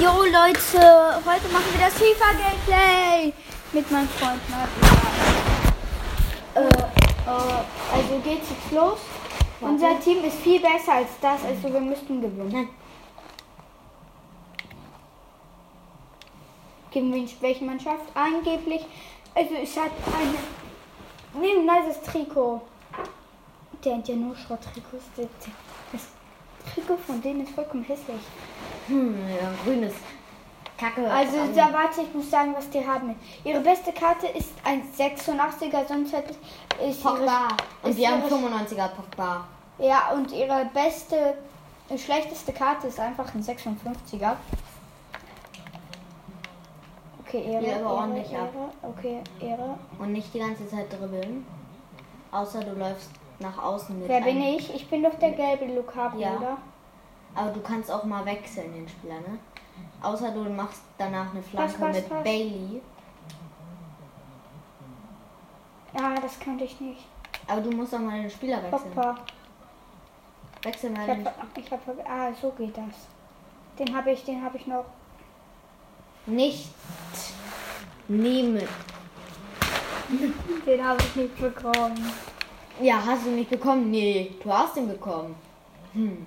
Jo Leute, heute machen wir das FIFA-Gameplay mit meinem Freund Martin. Äh, äh, also geht's jetzt los. Unser Team ist viel besser als das, also wir müssten gewinnen. Gegen wen- welche Mannschaft? Angeblich. Also ich hatte eine. Nee, ein nices Trikot. Der hat ja nur Schrott-Trikots. Trikot von denen ist vollkommen hässlich. Hm, ja, grünes. Kacke. Also Ähm, da warte, ich muss sagen, was die haben. Ihre beste Karte ist ein 86er, sonst hat ist Pogba. ihre, Und wir haben ihre, 95er Pogba. Ja, und ihre beste, äh, schlechteste Karte ist einfach ein 56er. Okay, Ehre, Ja, aber ordentlich Ehre. ab. Okay, Ehre. Und nicht die ganze Zeit dribbeln. Außer du läufst nach außen mit Wer bin ich? Ich bin doch der gelbe Lukaku, Ja. oder? Aber du kannst auch mal wechseln, den Spieler, ne? Außer du machst danach eine Flanke pass, mit pass. Bailey. Ja, das könnte ich nicht. Aber du musst auch mal den Spieler wechseln. Pogba. Wechsel mal Ich den hab, ich hab, ah, so geht das. Den habe ich, den habe ich noch. Nicht nehmen. Den habe ich nicht bekommen. Ja, hast du nicht bekommen? Nee, du hast ihn bekommen. Hm.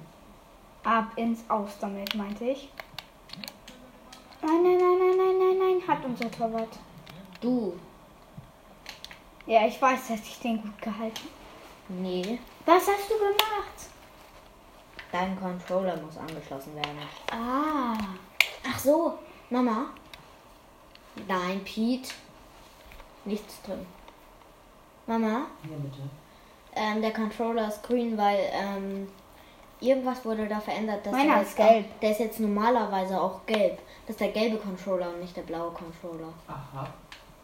Ab ins Aus damit, meinte ich. Nein, nein, nein, nein, nein, nein, nein, hat unser Torwart. Du. Ja, ich weiß, dass ich den gut gehalten. Nee. Was hast du gemacht? Dein Controller muss angeschlossen werden. Ah. Ach so, Mama. Nein, Pete. Nichts drin. Mama, Ja, bitte. Ähm, der Controller ist grün, weil ähm, irgendwas wurde da verändert. Dass Meiner der ist jetzt gelb. Auch, der ist jetzt normalerweise auch gelb. Das ist der gelbe Controller und nicht der blaue Controller. Aha.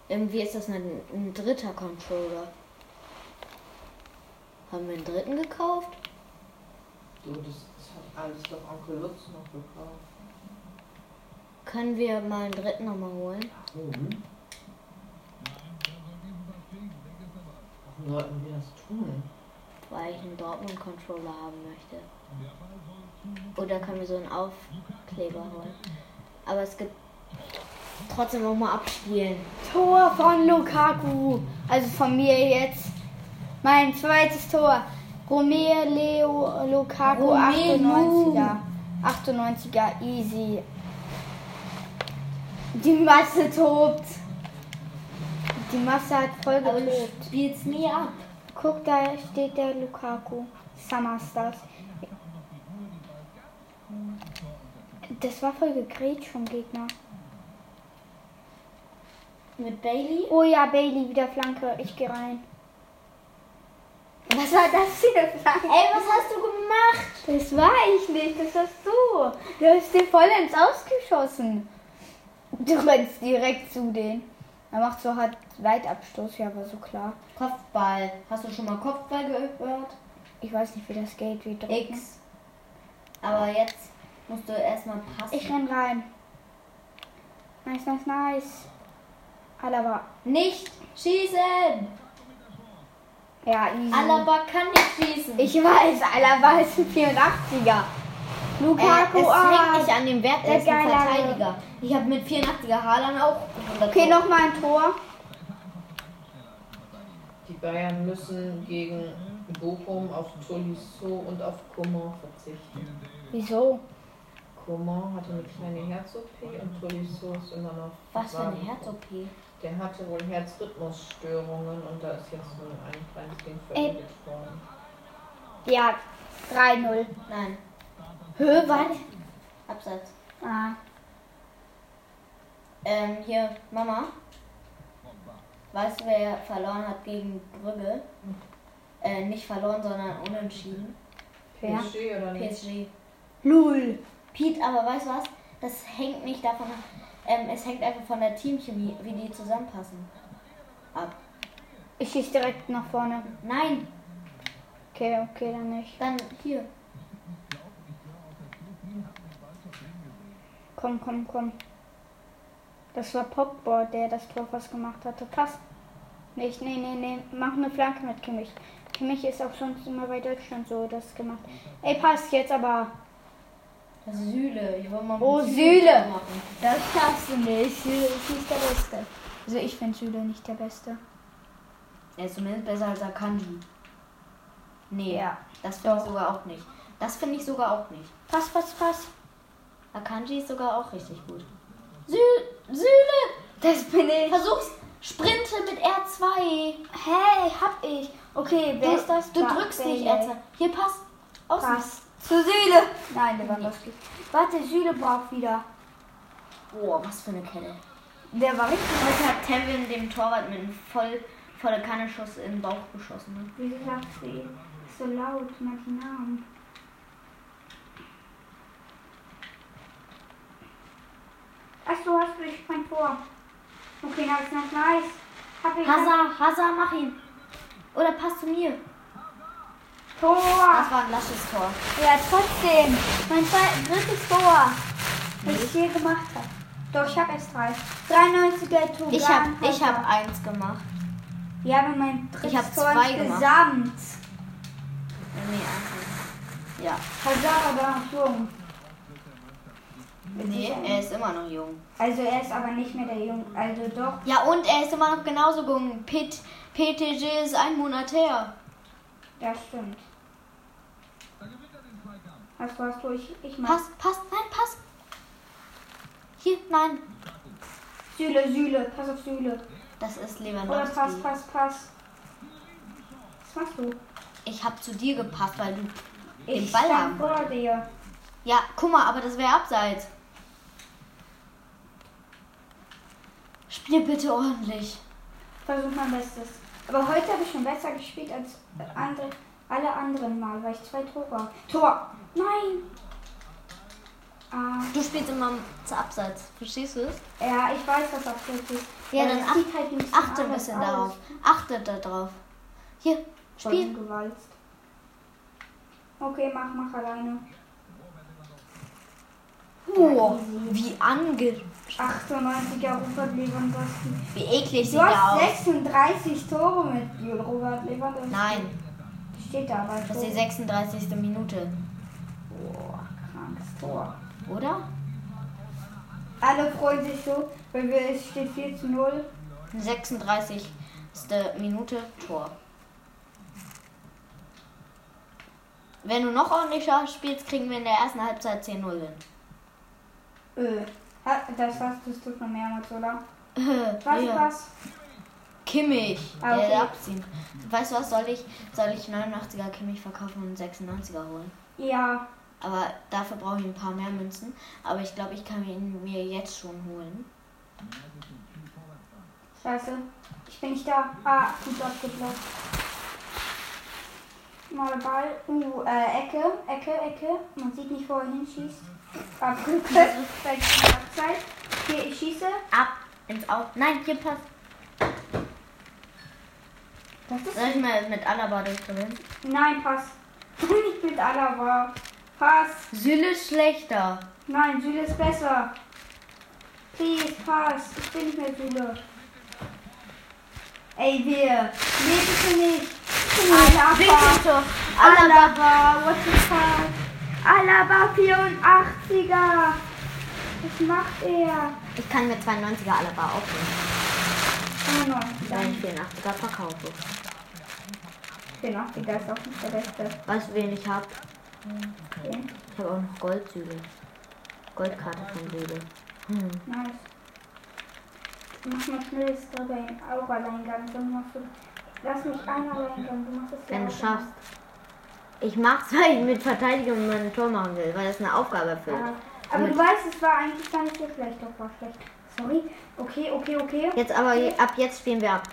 Irgendwie ist das ein, ein dritter Controller. Haben wir einen dritten gekauft? Du, das, das hat alles doch Onkel Lutz noch gekauft. Können wir mal einen dritten nochmal holen? Warum? Warum sollten wir das tun? Weil ich einen Dortmund-Controller haben möchte. Oder können wir so einen Aufkleber holen? Aber es gibt trotzdem auch mal abspielen. Tor von Lukaku. Also von mir jetzt. Mein zweites Tor. Romeo Lukaku, Romelu. 98er. 98er, easy. Die Masse tobt. Die Masse hat voll getobt. spielst nie ab. Guck, da steht der Lukaku. Summerstars. Das war voll gegrätscht vom Gegner. Mit Bailey? Oh ja, Bailey, wieder Flanke. Ich gehe rein. Was war das hier? Flanke? Ey, was hast du gemacht? Das war ich nicht, das hast du. Du hast den voll ins Ausgeschossen. Du rennst direkt zu denen. Er macht so halt Weitabstoß, ja, war so klar. Kopfball. Hast du schon mal Kopfball gehört? Ich weiß nicht, wie das geht, wie drücken. X. Aber jetzt musst du erstmal passen. Ich renn rein. Nice, nice, nice. Alaba. Nicht schießen! Ja, easy. Alaba kann nicht schießen. Ich weiß, Alaba ist ein 84er. Äh, Lukaku, es ah. hängt nicht an dem Wert, der er ist ein Verteidiger. Ich habe mit 84er Haaland auch. 100 Okay, nochmal ein Tor. Die Bayern müssen gegen Bochum auf Tolisso und auf Coman verzichten. Wieso? Coman hatte eine kleine Herz-OP und Tolisso ist immer noch. Was für eine. Herz-OP. Der hatte wohl Herzrhythmusstörungen und da ist jetzt so ein kleines Ding Ey. verwendet worden. Ja, 3-0. Nein, Höhe, was? Absatz. Ah. Ähm, hier, Mama. Weißt du, wer verloren hat gegen Brügge? Äh, nicht verloren, sondern unentschieden. Wer? PSG oder nicht? PSG. Lul. Pete, aber weißt du was? Das hängt nicht davon ab. Ähm, es hängt einfach von der Teamchemie, wie die zusammenpassen. Ab. Ich schieß direkt nach vorne. Nein, Okay, okay, dann nicht. dann hier. Komm, komm, komm. Das war Pogba, der das Tor fast gemacht hatte. Pass. Nicht, nee, nee, nee. Mach eine Flanke mit Kimmich. Kimmich ist auch sonst immer bei Deutschland so das gemacht. Ey, passt jetzt aber. Süle. Ich wollte mal Oh, machen. Das schaffst du nicht. Süle ist nicht der Beste. Also ich finde Süle nicht der Beste. Er ist zumindest besser als Akanji. Nee, Ja. das finde ich sogar auch nicht. Das finde ich sogar auch nicht. Pass, pass, pass. Akanji ist sogar auch richtig gut. Sü Süle! Das bin ich. Versuch's! Sprinte mit R2! Hey, hab ich. Okay, wer Du, ist das? du Ba- drückst nicht Bailey. R2. Hier, pass! Außen. Pass. Zu Süle. Nein, Lewandowski. Warte, Süle braucht wieder. Boah, was für eine Kelle. Der war richtig. Heute hat Tevin dem Torwart mit einem voll, volle Kanne-Schuss in den Bauch geschossen. Ne? Wieso sagst du ihn? Ist so laut, manche Namen. Ach, du hast durch mein Tor. Okay, das ist noch nice. Hab ich Hazard, Hazard, mach ihn! Oder pass zu mir. Tor. Das war ein lasches Tor. Ja, trotzdem. Mein zweites, drittes Tor. Was ich hier gemacht habe. Doch, ich habe erst drei. 93er Tor. Ich hab, ich hab eins gemacht. Ja, aber mein drittes Ich hab Tor zwei gemacht. insgesamt. Nee, eins. Ja. Hazard aber noch jung. Nee, er ist immer noch jung. Also er ist aber nicht mehr der Jung. Also doch. Ja, und er ist immer noch genauso jung. Pit, PTG ist ein Monat her. Das stimmt. Was warst du? Ich, ich mach. Pass, pass, nein, pass. Hier, nein. Süle, Süle. Pass auf Süle. Das ist Oder Lewandowski. pass, pass, pass. Was machst du? Ich hab zu dir gepasst, weil du den Ich Ball stand haben. vor dir. Ja, guck mal, aber das wäre abseits. Spiel bitte ordentlich. Versuch mein Bestes. Aber heute habe ich schon besser gespielt als andere, alle anderen Mal, weil ich zwei Tore habe. Tor! Nein! Ah, Du spielst immer zu abseits. Verstehst du es? ja, ich weiß, was das ist. Ja, Weil dann ach, halt ein achte ein bisschen aus. darauf. Achte da drauf. Hier, spiel. umgewalzt. Okay, mach, mach alleine. Oh, wie ange... 98er Robert Lewandowski. Wie eklig sieht Du hast aus. 36 Tore mit Robert Lewandowski. Nein, Steht da aber. das ist die so. 36. Minute. Boah, krankes Tor. Oder? Alle freuen sich so, weil wir, es steht 4 zu 0. 36. Minute, Tor. Wenn du noch ordentlicher spielst, kriegen wir in der ersten Halbzeit 10-0 hin. Ha- Das hast du schon mehrmals, oder? Was, ja. was? Kimmich, Ah, der okay. abziehen. Weißt du was, soll ich, soll ich 89er Kimmich verkaufen und 96er holen? Ja. Aber dafür brauche ich ein paar mehr Münzen. Aber ich glaube, ich kann ihn mir jetzt schon holen. Scheiße. Ich bin nicht da. Ah, gut abgeblockt. Mal Ball. Uh, äh, Ecke, Ecke, Ecke. Man sieht nicht, wo er hinschießt. Halbzeit. Hier, ich schieße. Ab ins Aus. Nein, hier passt. Das ist. Soll ich mal mit Alaba durchdrehen? Nein, Pass. Nicht mit Alaba. Pass. Süle ist schlechter. Nein, Süle ist besser. Please, Pass. Ich bin nicht mehr Süle. Ey, wir. Nee, bitte nicht. Alaba. Winkeltor. Alaba. Alaba, what the fuck? Alaba 84er. Was macht er? Ich kann mir 92er Alaba aufnehmen. Oh nein, Weil ich 84er verkaufe. 84er ist auch nicht der beste. Weißt du, wen ich habe? Okay, Ich habe auch noch Goldzüge. Goldkarte von Süle. Hm. nice. Mach mal schnell das dritte auch Alleingang. Dann machst du. Lass mich einen Alleingang. Du machst es Wenn du schaffst. Ich mach's, weil ich mit Verteidigung mein Tor machen will, weil das eine Aufgabe erfüllt. Ja. Aber du weißt, es war eigentlich gar nicht so schlecht. Doch, war schlecht. Sorry. Okay, okay, okay. Jetzt aber, je- ab jetzt spielen wir ab.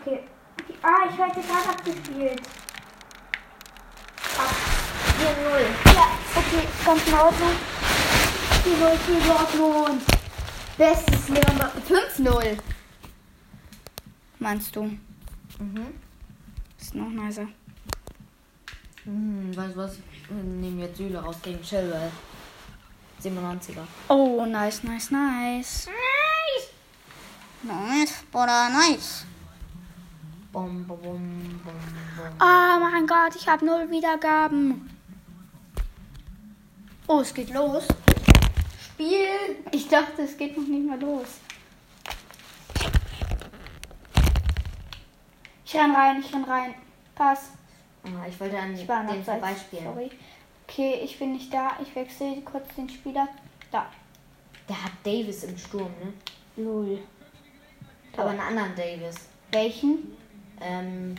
Okay. okay. Ah, ich werde gerade abgespielt. 4-0. Ja, okay, ganz in Ordnung. 4-0 für Dortmund. Bestes Leon 5-0. Meinst du? Mhm. Ist noch nicer. Hm, weißt du was? Wir nehmen jetzt Süle raus gegen Chilwell. 97er. Oh, nice, nice, nice. Nice. Nice, Bruder, nice. Bom, bom, bom, bom. Oh mein Gott, ich habe null Wiedergaben. Oh, es geht los. Spiel. Ich dachte, es geht noch nicht mal los. Ich renn rein, ich renn rein. Pass. Ah, ich wollte an Ich war den noch vorbeispielen. Sorry. Okay, ich bin nicht da. Ich wechsle kurz den Spieler. Da. Der hat Davis im Sturm, ne? Lul. Aber einen anderen Davis. Welchen? Ähm,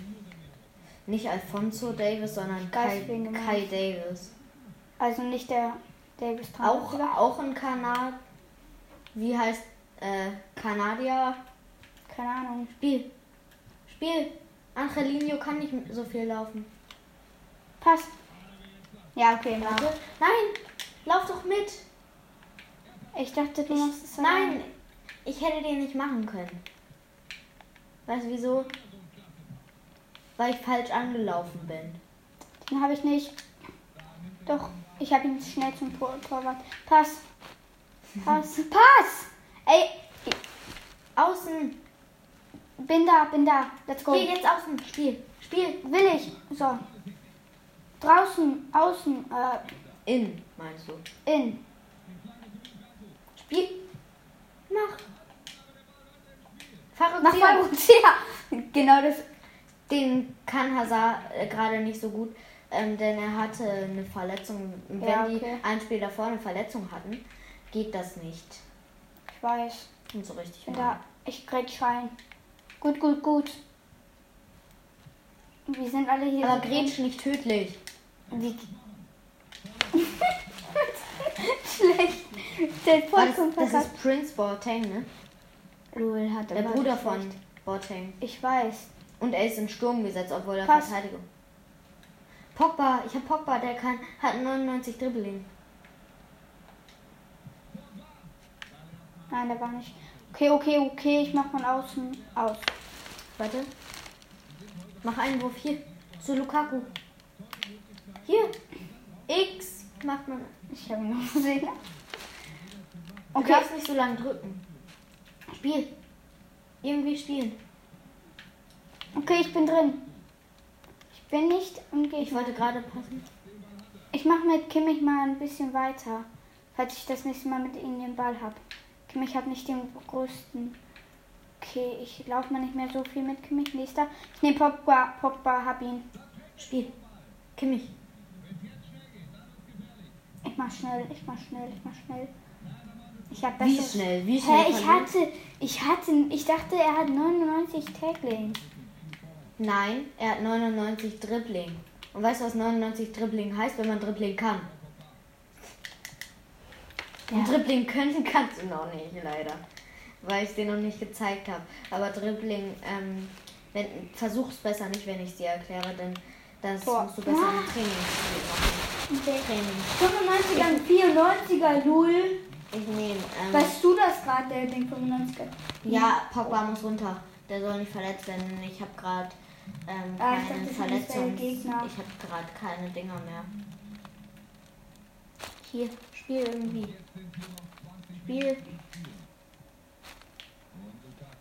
nicht Alfonso Davis, sondern Kai. Kai Davis. Also nicht der Davis Auch, auch ein Kanad. Wie heißt äh, Kanadier? Keine Ahnung. Spiel. Spiel. Angelino kann nicht so viel laufen. Pass. Ja, okay, mach. Nein! Lauf doch mit! Ich dachte, du machst es Nein! Ich hätte den nicht machen können. Weißt du wieso? Weil ich falsch angelaufen bin. Den habe ich nicht. Doch, ich habe ihn schnell zum Tor Torwart. Pass. Pass. Pass! Ey, Außen! bin da, bin da. Let's go. Geh jetzt außen! Spiel! Spiel! Will ich. So. Draußen, außen, äh, In, meinst du? in. Spiel! Mach! Nach Favorisieren! Fallrückzieher. Genau das. Den kann Hazard äh, gerade nicht so gut, ähm, denn er hatte eine Verletzung. Wenn Ja, die okay. ein Spiel davor eine Verletzung hatten, geht das nicht. Ich weiß. Und so richtig. Da. Ich grätsch rein. Gut, gut, gut. Wir sind alle hier. Aber so Gretsch nicht tödlich. Wie- Schlecht. Der das, vollkommen das verkackt. ist Prince Boateng, ne? Lul hat Der Bruder von Boateng. Ich weiß. Und er ist in Sturm gesetzt, obwohl er Pass. Verteidigung. Pogba, ich hab Pogba, der kann, hat 99 Dribbling. Nein, der war nicht. Okay, okay, okay. Ich mach von außen aus. Warte. Mach einen Wurf hier. Zu Lukaku. Hier. X macht man. Ich habe ihn noch gesehen. Du Okay. darfst nicht so lange drücken. Spiel. Irgendwie spielen. Okay, ich bin drin. Ich bin nicht im Ich Gegner. wollte gerade passen. Ich mache mit Kimmich mal ein bisschen weiter, falls ich das nächste Mal mit ihnen den Ball habe. Kimmich hat nicht den größten. Okay, ich laufe mal nicht mehr so viel mit Kimmich. Nächster. Ich nehme Pogba. Pogba, hab ihn. Spiel. Kimmich. Ich mach schnell, ich mach schnell, ich mach schnell. Ich hab Wie schnell? Wie schnell? Hä, ich hatte, ich hatte, ich dachte, er hat 99 Tackling. Nein, er hat 99 Dribbling. Und weißt du, was 99 Dribbling heißt, wenn man Dribbling kann? Und Dribbling können kannst du noch nicht, leider. Weil ich dir noch nicht gezeigt habe. Aber Dribbling, ähm, wenn, versuch's besser nicht, wenn ich dir erkläre, denn das Tor. musst du besser Ah. im Training machen. Okay. Training. 95er, 94er, Null. Ich nehme, ähm, Weißt du das gerade, der den 95er? ja, Pogba muss runter. Der soll nicht verletzt werden. Ich habe gerade ähm, Ah, ich keine Verletzung. Ich habe gerade keine Dinger mehr. Hier, spiel irgendwie. Spiel.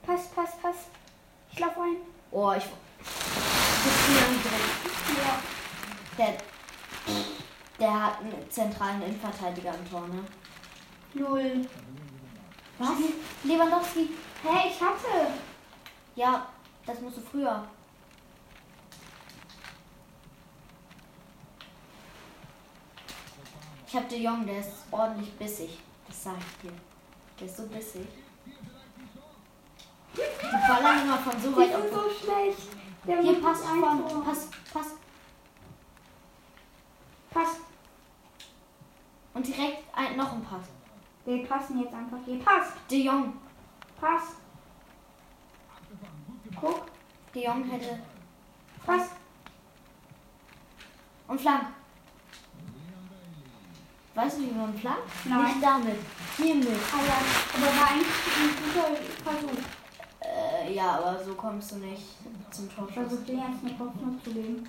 Pass, pass, pass. Ich lauf rein. Oh, ich. Der, der hat einen zentralen Innenverteidiger im Tor, ne? Null. Was? Lewandowski. Hä, ich hatte. Ja, das musst du früher. Ich hab De Jong, der ist ordentlich bissig. Das sag ich dir. Der ist so bissig. Die ballern immer von so Die weit sind auf. so schlecht. Der Hier, pass von. Pass, pass. Pass. Und direkt ein, noch ein Pass. Wir passen jetzt einfach hier. Pass. De Jong. Pass. Guck. De Jong hätte. Pass. Und Flank. Weißt du, wie man flankt? Nein. Nicht damit. Hiermit. Ah ja, aber war eigentlich ein guter Versuch. Ja, aber so kommst du nicht zum Ich Torschuss. versuche den jetzt eine Hoffnung zu geben.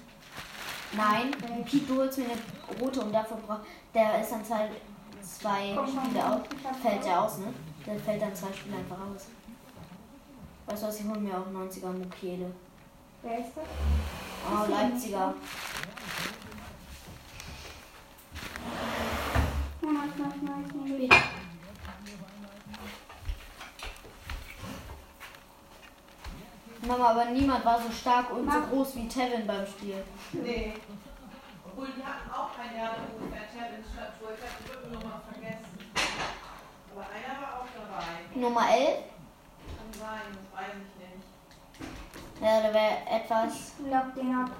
Nein, Piet, du holst mir eine rote und dafür braucht. Der ist dann zwei, zwei Komm Spiele aus. Fällt der aus, ne? Der fällt dann zwei Spiele einfach aus. Weißt du was, ich hole mir auch 90er Mukele. Wer ist das? Oh, den Leipziger. nice, nice, nice. nehme Mama, aber niemand war so stark und so Mach. groß wie Tevin beim Spiel. Nee. Obwohl die hatten auch ein Jahr ungefähr Challenge-Statur. Ich habe die Rückennummer vergessen. Aber einer war auch dabei. Nummer 11? Kann sein, das weiß ich nicht. Ja, der wäre etwas. Lock den ab.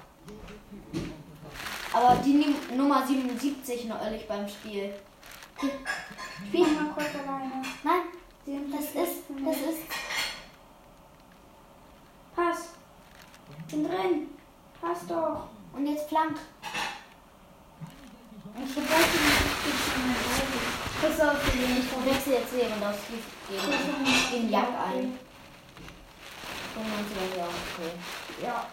Aber die Nummer 77 neulich beim Spiel. Spiel mal kurz alleine. Nein, das so ist, das ist. Pass. Bin drin. Pass doch. Und jetzt Flank. Ich vergesse nicht, Pass auf, ich wechsle jetzt Lewandowski gegen, gegen Jack ein. 95 ja okay. Ja.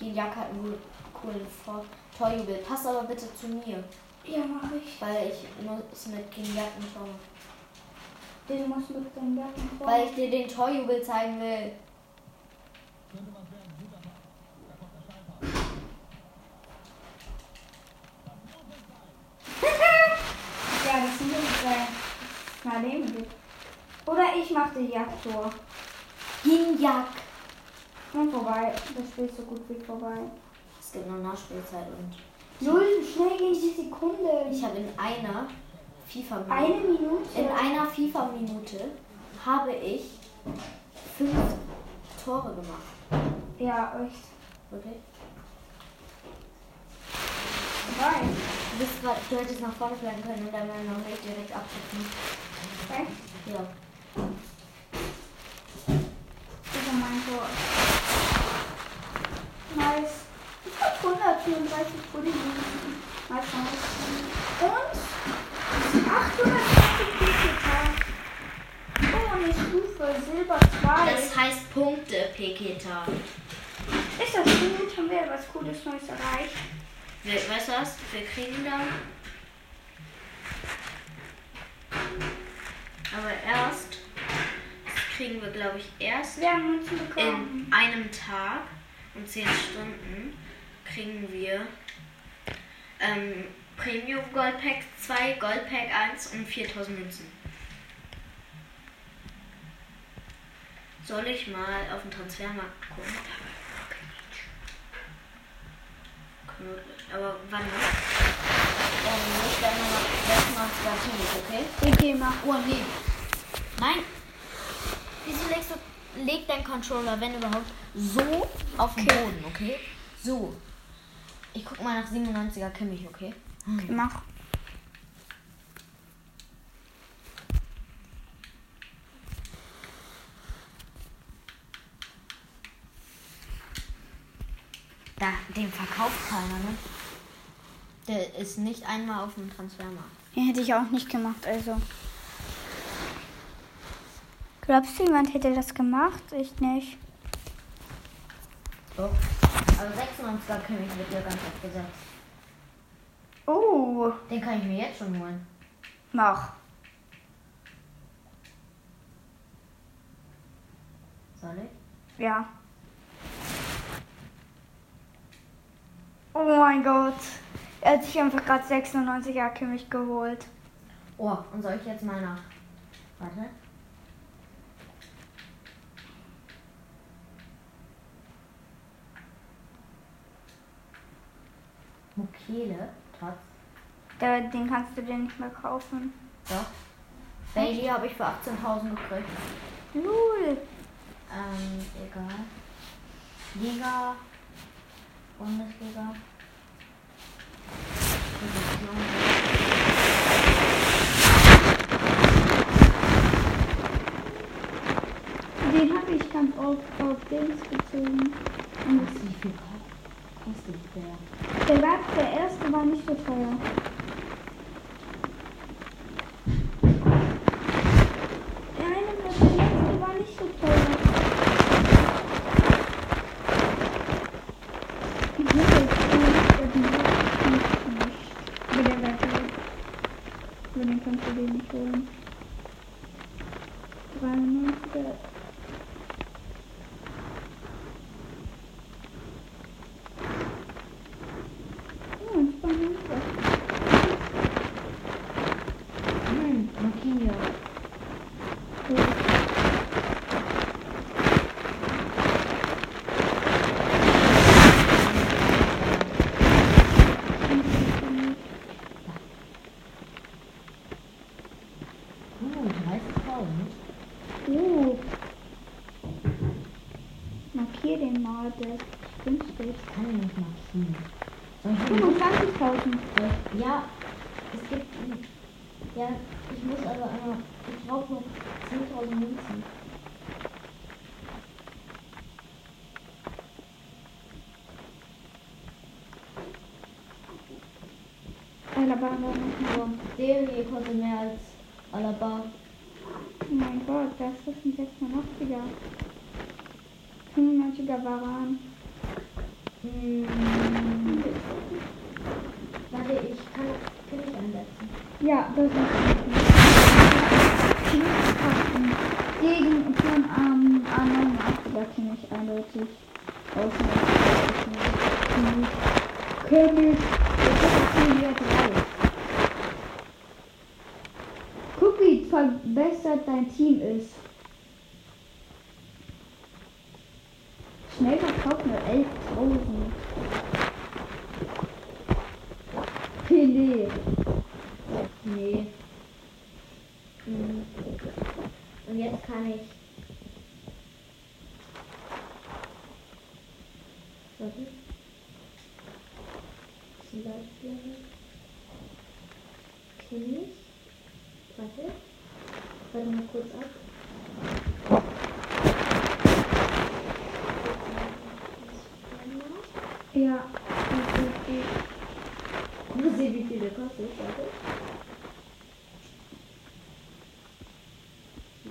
Die Jack hat einen coolen Vor Torjubel. Pass aber bitte zu mir, Ja, mach ich. weil ich muss mit King Jack schauen. Du musst mit deinen Jacken vor. Weil ich dir den Torjubel zeigen will. Ja, das sind nicht äh, mal Leben gibt. Oder ich mach die Jagdtor. King Jack. Und vorbei. Das Spiel ist so gut wie vorbei. Es gibt noch Nachspielzeit und Null, schnell gegen die Sekunde. ich habe in einer FIFA Eine Minute. in einer FIFA Minute habe ich fünf Tore gemacht. Ja, echt. Wirklich? Vorbei. Du bist grad, du hättest nach vorne flanken können und dann noch nicht direkt abschützen. Echt? Ja. Das ist mein Tor. Nice. Ich hab 134 Pulli. Nice, nice. Und 820 Punkte. Oh, eine Stufe. Silber 2. Das heißt Punkte, Peketa. ist das gut? Haben wir was Cooles Neues erreicht? Wir, weißt du was? Wir kriegen dann. Aber erst. Kriegen wir, glaube ich, erst Wir haben bekommen. in einem Tag und 10 Stunden kriegen wir ähm, Premium Gold Pack 2, Gold Pack 1 und 4000 Münzen. Soll ich mal auf den Transfermarkt gucken? Aber wann? Ähm, ich werde mal mal okay? Okay, mach. Oh nee. Nein. Wieso legst du. Leg dein Controller, wenn überhaupt, so auf den Boden, okay? So. Ich guck mal nach 97er Kimmich, okay? Mach. Da, den verkauft keiner, ne? Der ist nicht einmal auf dem Transfermarkt. Den hätte ich auch nicht gemacht, also. Glaubst du, jemand hätte das gemacht? Ich nicht. Doch. Aber 96er Kimmich wird ja ganz oft gesetzt. Oh, Den kann ich mir jetzt schon holen. mach. Soll ich? Ja. Oh mein Gott. Er hat sich einfach gerade 96er Kimmich geholt. Oh, und soll ich jetzt mal nach. Warte. Mukele, trotz. Den kannst du dir nicht mehr kaufen. Doch. Bailey habe ich für 18.000 gekriegt. Lul. Ähm, egal. Liga. Bundesliga. Den habe ich ganz oft auf Dings gezogen. Und das, Wie viel kostet der? der, war, der erste war nicht so teuer. Warte. Warte mal kurz ab. Ja. gut. Mal sehen, wie viel der kostet. Warte.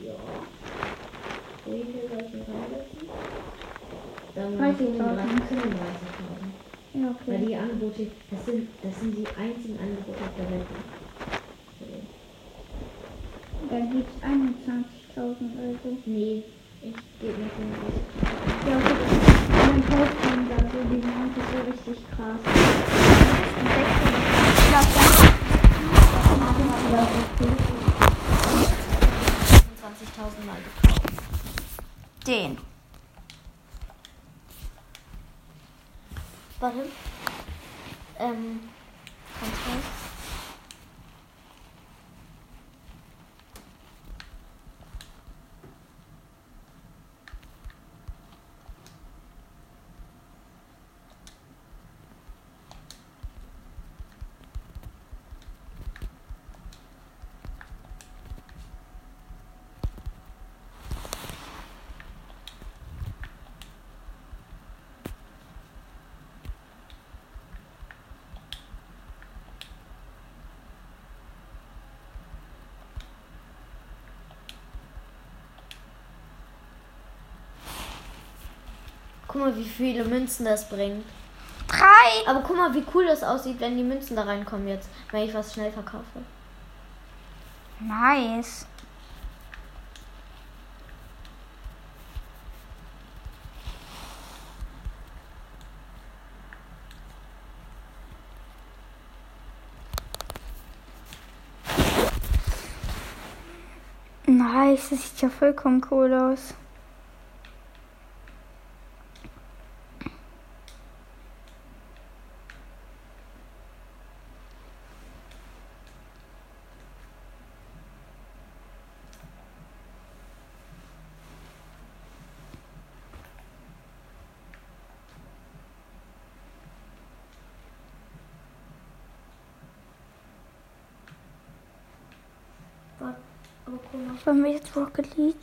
Ja. Wie viel soll ich denn reinsetzen? Dann mal 30.000. 35.000. Ja, Weil okay. die Angebote, das sind, das sind die einzigen Angebote auf der Welt gibt's 21.000 also. Nee, ich gebe mir 35. Ja, okay. Dann kauft man da so die sind so richtig krass. Ja, ja, okay. 25.000 Mal gekauft. Den. Warte. Ähm, ganz kurz. Guck mal, wie viele Münzen das bringt. Drei. Aber guck mal, wie cool das aussieht, wenn die Münzen da reinkommen jetzt, wenn ich was schnell verkaufe. Nice. Nice, das sieht ja vollkommen cool aus. Aber guck mal, Wollen wir jetzt Rocket League?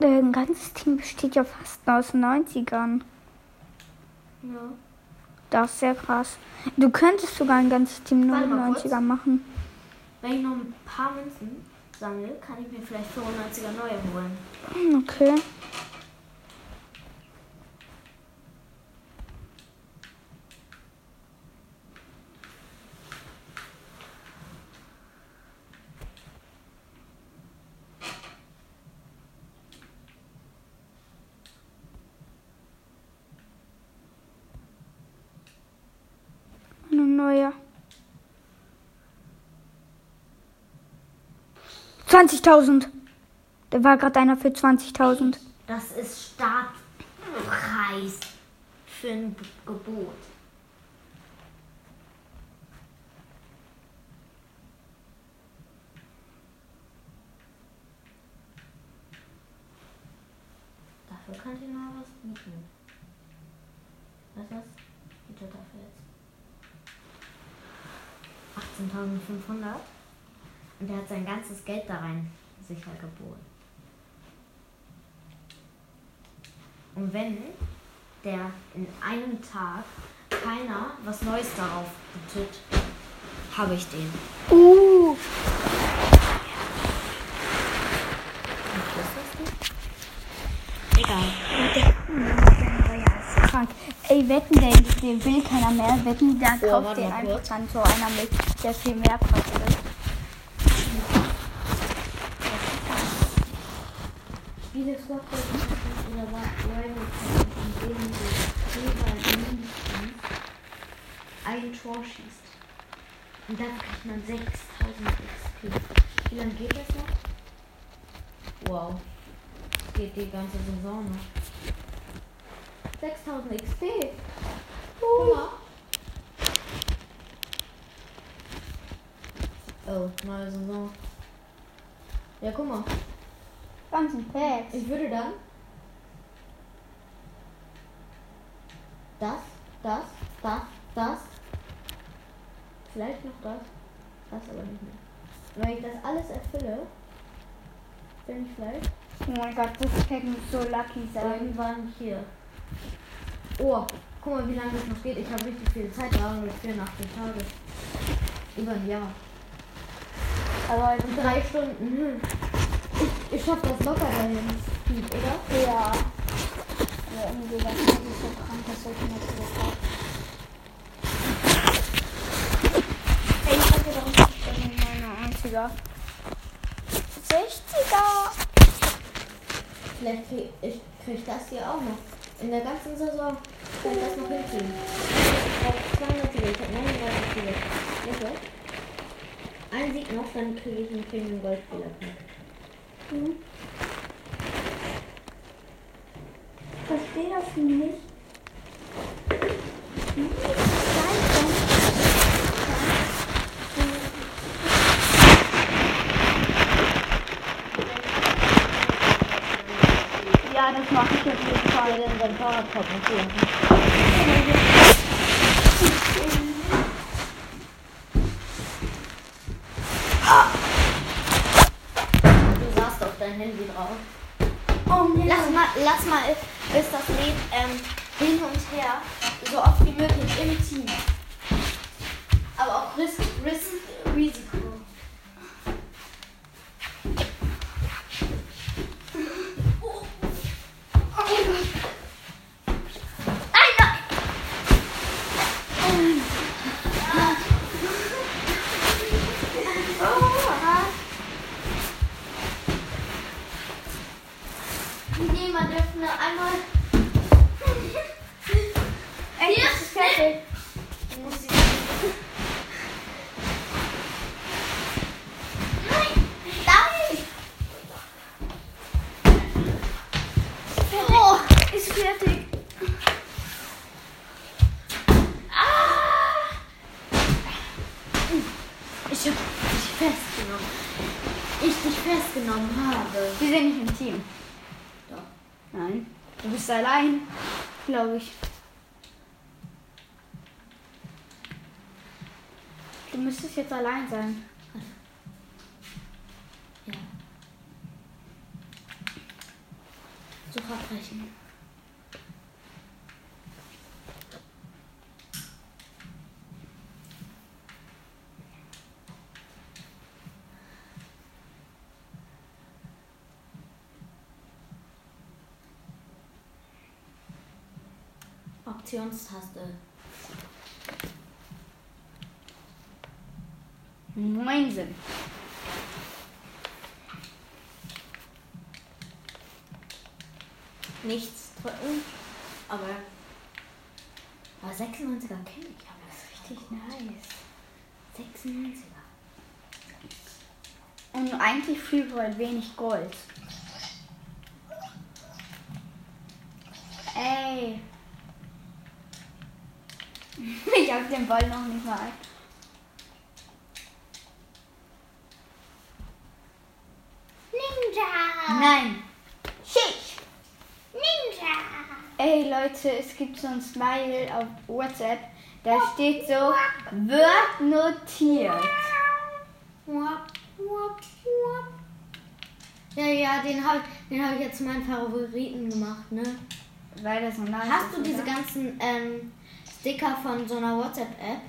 Ein ganzes Team besteht ja fast nur aus 90ern. Ja. Das ist sehr krass. Du könntest sogar ein ganzes Team Warte mal 99er machen. Wenn ich noch ein paar Münzen sammle, kann ich mir vielleicht 95er neue holen. Okay. 20.000. Da war gerade einer für 20.000. Das ist Startpreis für ein Gebot. Dafür kann ich noch was bieten. Was ist das? Bitte dafür jetzt. 18.500. Und der hat sein ganzes Geld da rein sicher geboren. Und wenn der in einem Tag keiner was Neues darauf bietet, habe ich den. Uh. Egal. Krank. Ey, wetten, den, den will keiner mehr. Wetten, da Oh, kauft den einfach kurz. dann so einer mit, der viel mehr kostet. Viele Squad-Leute oder Rival in denen du jeweils mindestens ein Tor schießt. Und dann kriegt man 6000 XP. Wie lange geht das noch? Wow. Das geht die ganze Saison noch. 6000 XP. Hunger. Oh, neue Saison. Ja, guck mal. Ganzen Packs. Ich würde dann das, das, das, das, vielleicht noch das, das aber nicht mehr. Wenn ich das alles erfülle, bin ich vielleicht Oh mein Gott, das Pack muss so lucky sein. irgendwann hier. Oh, guck mal, wie lange das noch geht. Ich habe richtig viel Zeit, da nur 84 Tage. Über ein Jahr. Aber Und drei Stunden. Ich, schaff das locker dahin, Speed, oder? ja. Ja, irgendwie das ist so krank, das sollte man so kaufen. Ey, ich hab hier doch einen 90er. 60er! Vielleicht krieg ich krieg das hier auch noch. In der ganzen Saison kann ich das noch hinkriegen. Ich hab 200 Siege, ich hab 39 Siege. Ein Sieg noch, dann kriege ich einen Premium Goldspieler. Hm. Verstehe das nicht. Ja, das mache ich auf jeden Fall. denn sein Fahrrad kommt nicht hier. Du saßt auf dein Handy drauf. Oh, nee. Lass mal, lass mal, bis das Lied ähm, hin und her, so oft wie möglich im Team. Aber auch Risk, Risk, Risiko. Nein, nein! Nee, man dürfte nur einmal. Ey, das ist fertig. Du musst sie. Nein! Nein! Oh, ist fertig. Ah! Ich hab dich festgenommen. Ich dich festgenommen habe. Wir sind nicht im Team. Doch. Nein. Du bist allein, glaube ich. Du müsstest jetzt allein sein. Optionstaste. Moinsen. Nichts drücken. Aber. Aber 96er kenne ich, aber das ist richtig nice. 96er. Und eigentlich viel halt wenig Gold. Ey. Ich hab den Ball noch nicht mal. Ninja! Nein. Schick. Ninja! Ey Leute, es gibt so ein Smile auf WhatsApp. Da steht so, wird notiert. Ja, ja, den habe den hab ich jetzt meinen Favoriten gemacht, ne? Weil das so nice Hast du diese ganzen ähm, Sticker von so einer WhatsApp-App?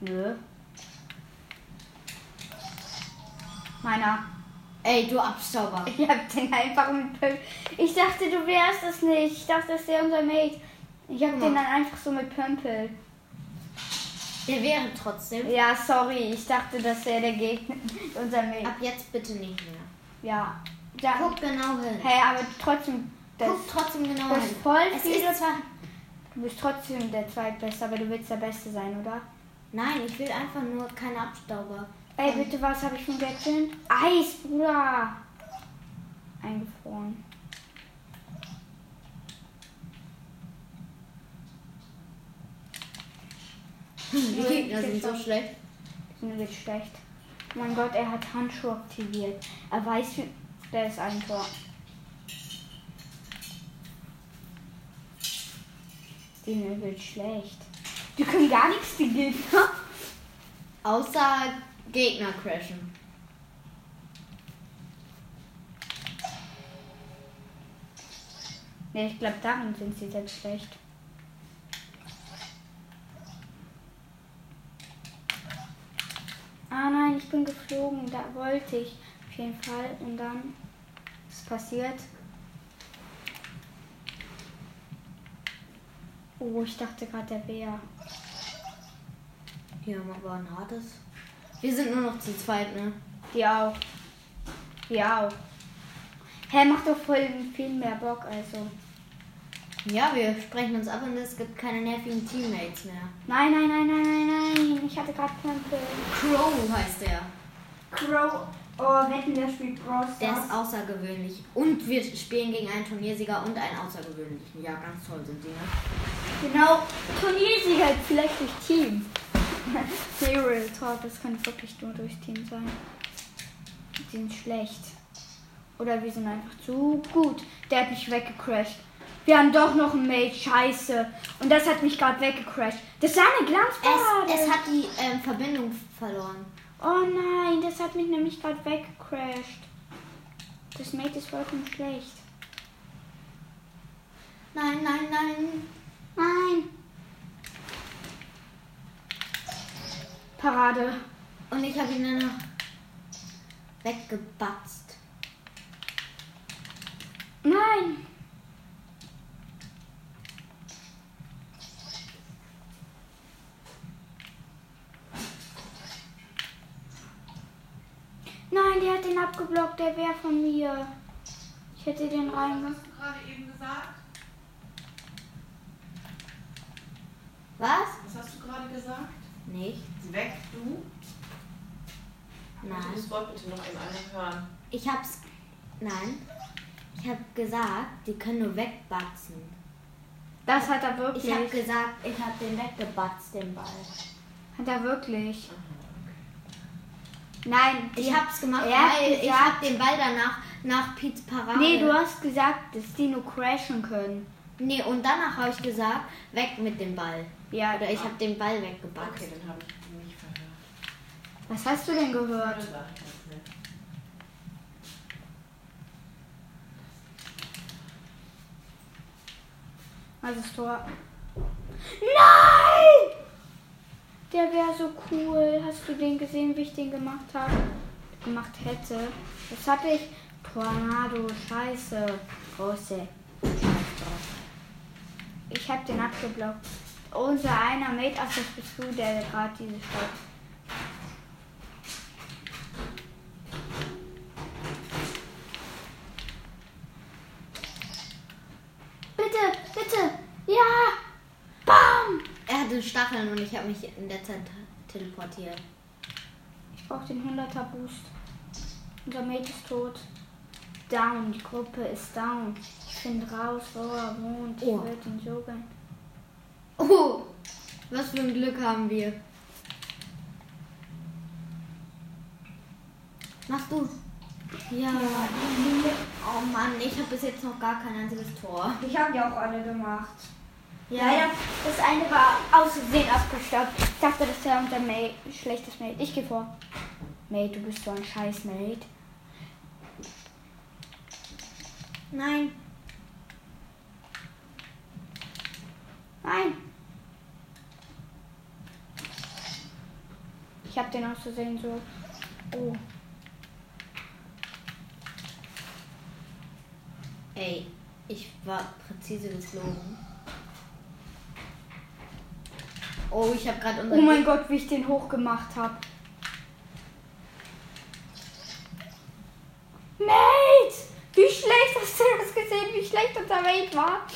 Nö. Meiner. Ey, du Abstauber. Ich hab den einfach mit Pömpel. Ich dachte, du wärst es nicht. Ich dachte, das wäre unser Mate. Ich hab Guck den mal. dann einfach so mit Pömpel. Der wäre trotzdem. Ja, sorry. Ich dachte, das wäre der Gegner. Unser Mate. Ab jetzt bitte nicht mehr. Ja. ja. Guck genau hin. Hey, aber trotzdem. Das, Guck trotzdem genau das hin. ist voll Es viele. ist zwar. Du bist trotzdem der Zweitbeste, aber du willst der Beste sein, oder? Nein, ich will einfach nur keine Abstauber. Ey, bitte, was habe ich von Gretchen? Eis, Bruder. Eingefroren. Die Gegner sind so schlecht. Mir wird schlecht. Oh mein Gott, er hat Handschuhe aktiviert. Er weiß. Der ist ein Tor. Denen wird schlecht. Die können gar nichts, die Gegner. Außer Gegner crashen. Ne, ich glaube, darin sind sie selbst schlecht. Ah nein, ich bin geflogen. Da wollte ich auf jeden Fall. Und dann ist passiert. Oh, ich dachte gerade der Bär. Hier haben wir aber ein hartes. Wir sind nur noch zu zweit, ne? Auch. Die auch. Hä, macht doch voll viel mehr Bock, also. Ja, wir sprechen uns ab und es gibt keine nervigen Teammates mehr. Nein, nein, nein, nein, nein, nein. Ich hatte gerade Pömpel. Crow heißt der. Crow. Oh, wetten, der spielt Brawl Der ist außergewöhnlich. Und wir spielen gegen einen Turniersieger und einen außergewöhnlichen. Ja, ganz toll sind die, ne? Genau, Turniersieger, vielleicht durch Team. Serial Talk, das kann wirklich nur durch Team sein. Die sind schlecht. Oder wir sind einfach zu gut. Der hat mich weggecrashed. Wir haben doch noch einen Mate, scheiße. Und das hat mich gerade weggecrashed. Das ist eine Glanzparade. Es, es hat die ähm, Verbindung verloren. oh nein, das hat mich nämlich gerade weggecrashed. Das Mate ist vollkommen schlecht. Nein, nein, nein. Nein. Parade. Und ich habe ihn dann noch weggebatzt. Nein. Nein, der hat den abgeblockt, der wäre von mir. Ich hätte den Was rein. hast du gerade eben gesagt? Was? Was hast du gerade gesagt? Nichts. Weg, du? Nein. das Wort bitte noch einmal hören. Ich hab's. Nein. Ich hab gesagt, die können nur wegbatzen. Das hat er wirklich. Ich hab gesagt, ich hab den weggebatzt, den Ball. hat er wirklich. Nein, Ich hab's gemacht, weil ich hab den Ball danach nach Pete's Parade. Nee, du hast gesagt, dass die nur crashen können. Nee, und danach habe ich gesagt, weg mit dem Ball. Ja, Oder ich habe den Ball weggebatzt. Okay, dann habe ich mich verhört. was hast du denn gehört? Jetzt. Also das Tor. Nein! Der wäre so cool. Hast du den gesehen, wie ich den gemacht habe? Gemacht hätte. Das hatte ich. Tornado, scheiße. Große. Ich habe den abgeblockt. Unser einer Mate, ach das du, der gerade diese Stadt. Bitte, bitte. Ja. Bam. Er hatte Stacheln und ich habe mich in der Zeit teleportiert. Ich brauche den 100er Boost. Unser Mate ist tot. Down, die Gruppe ist down. Ich finde raus, wo er wohnt. Ich Oh. würde ihn so gern. Oh, was für ein Glück haben wir. Machst du? Ja. Oh Mann, ich habe bis jetzt noch gar kein einziges Tor. Ich habe ja auch alle gemacht. Ja. Leider, das eine war aus Versehen abgestaubt. Ich dachte, das wäre unser Mate, schlechtes Mate. Ich gehe vor. Mate, du bist so ein scheiß Mate. Nein. Nein. Ich habe den aus Versehen so. Oh. Ey, ich war präzise geflogen. Oh, ich habe gerade Oh mein Gott, wie ich den hochgemacht habe. Mate! Wie schlecht hast du das gesehen, wie schlecht unser Mate war?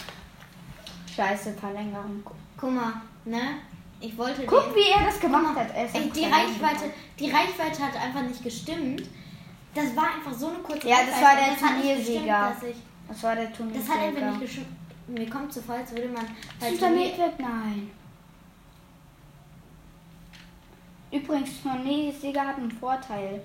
Scheiße, Verlängerung. Guck mal, ne? Ich wollte Guck, wie er das gemacht hat. Er ist Ey, die Reichweite, die Reichweite hat einfach nicht gestimmt. Das war einfach so eine kurze Ja, das war der das Turniersieger. ich- Das war der Turnier. Das hat einfach nicht gestimmt. Mir kommt so vor, als würde man Mate wird nein. Übrigens, Turniersieger hat einen Vorteil.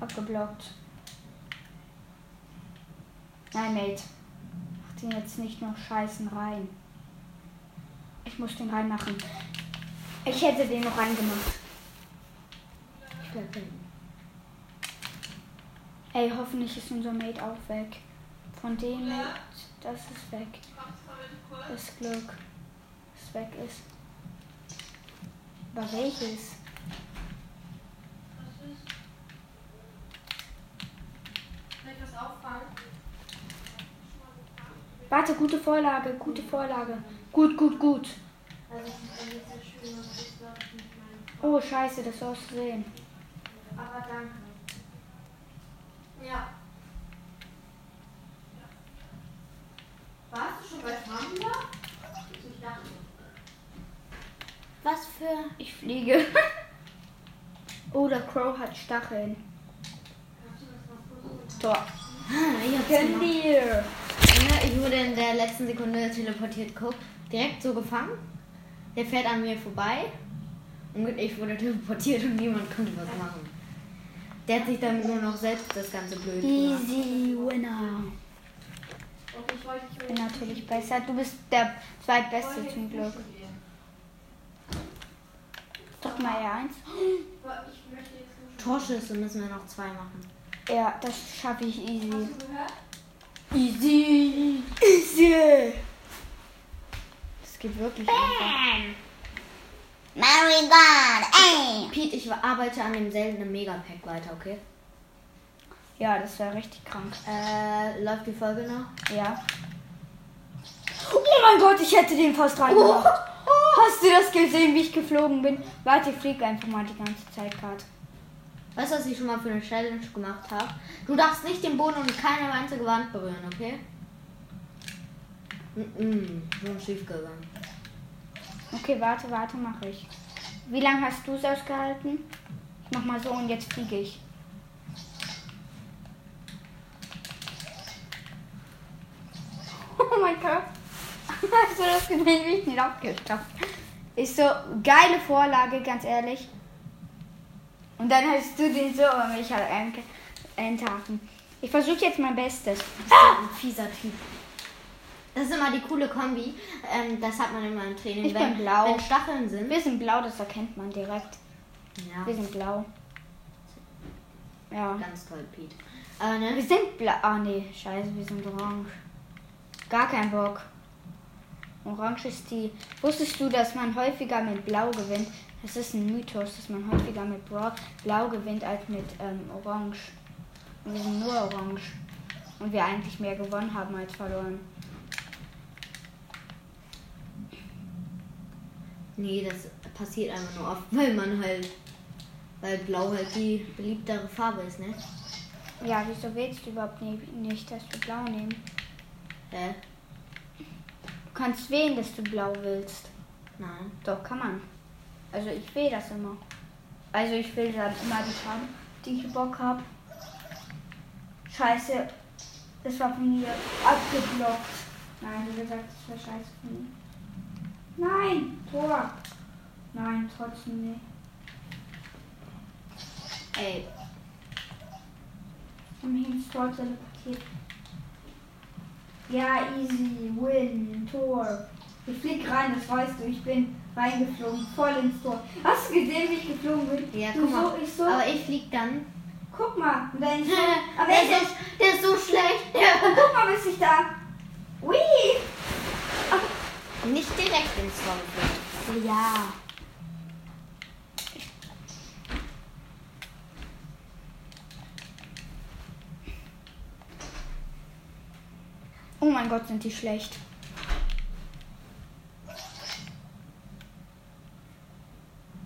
Abgeblockt. Nein, Mate. Mach den jetzt nicht noch scheißen rein. Ich muss den reinmachen. Ich hätte den noch reingemacht. Ich hinten. Ey, hoffentlich ist unser Mate auch weg. Von dem Mate, das ist weg. Das Glück, das weg ist. Aber welches? Warte, gute Vorlage, gute Vorlage. Gut, gut, gut. Oh, scheiße, das sollst du sehen. Aber danke. Ja. Warst du schon bei Framula? Ich dachte. Was für. Ich fliege. oh, der Crow hat Stacheln. Tor. Ich hab's gemacht. dir. Ne, Ich wurde in der letzten Sekunde teleportiert. Guck, direkt so gefangen. Der fährt an mir vorbei. Und ich wurde teleportiert und niemand konnte was machen. Der hat sich damit nur noch selbst das ganze blöd gemacht. Easy Winner. Ich ich Ich bin natürlich besser. Du bist der zweitbeste zum Glück. Drück mal R1. Ich möchte jetzt nur Torschüsse müssen wir noch zwei machen. Ja, das schaffe ich easy. Hast du gehört? Easy. Easy. Das geht wirklich einfach. Marigon, ey! Pete, ich arbeite an dem seltenen Megapack weiter, okay? Ja, das wäre richtig krank. Äh, läuft die Folge noch? Ja. Oh mein Gott, ich hätte den fast reingemacht. Hast du das gesehen, wie ich geflogen bin? Warte, ich fliege einfach mal die ganze Zeit gerade. Weißt du, was ich schon mal für eine Challenge gemacht habe? Du darfst nicht den Boden und keine einzige Wand berühren, okay? Mhm, schon schief gegangen. Okay, warte, warte, mache ich. Wie lange hast du es ausgehalten? Ich mach mal so und jetzt fliege ich. Oh mein Gott. Hast du das gesehen, wie ich nicht abgestopft? Ist so geile Vorlage, ganz ehrlich. Und dann hast du den so, aber mich halt ein- enthaken. Ich versuche jetzt mein Bestes. Ah! Ein fieser Typ. Das ist immer die coole Kombi. Ähm, das hat man immer im Training. Ich wenn, bin blau. Wenn Stacheln sind. Wir sind blau, das erkennt man direkt. Ja, Wir sind blau. Ja. ganz toll, Pete. Äh, ne? Wir sind blau. Ah nee, scheiße, wir sind orange. Gar kein Bock. Orange ist die. Wusstest du, dass man häufiger mit Blau gewinnt? Das ist ein Mythos, dass man häufiger mit Bra Blau gewinnt als mit ähm, Orange. Und wir sind nur Orange. Und wir eigentlich mehr gewonnen haben als verloren. Nee, das passiert einfach nur oft, weil man halt. Weil Blau halt die beliebtere Farbe ist, ne? Ja, wieso willst du überhaupt nicht, dass wir Blau nehmen? Hä? Du kannst wählen, dass du Blau willst. Nein. Doch, kann man. Also ich will das immer. Also ich will dann immer die Farben, die ich Bock habe. Scheiße. Das war von mir abgeblockt. Nein, wie gesagt, das war scheiße von mir. Nein, Tor. Nein, trotzdem nicht. Ey, Ich hab mich ins Tor teleportiert. Ja, easy, win, Tor. Ich flieg rein, das weißt du. Ich bin reingeflogen, voll ins Tor. Hast du gesehen, wie ich geflogen bin? ja, Du guck mal. So, ich so. Aber ich flieg dann. guck mal. Und dann ich so, aber der, ich ist so, der ist so schlecht. Guck mal, bis ich da. Ui! Nicht direkt ins Tor geflogen. Ja. Oh mein Gott, sind die schlecht.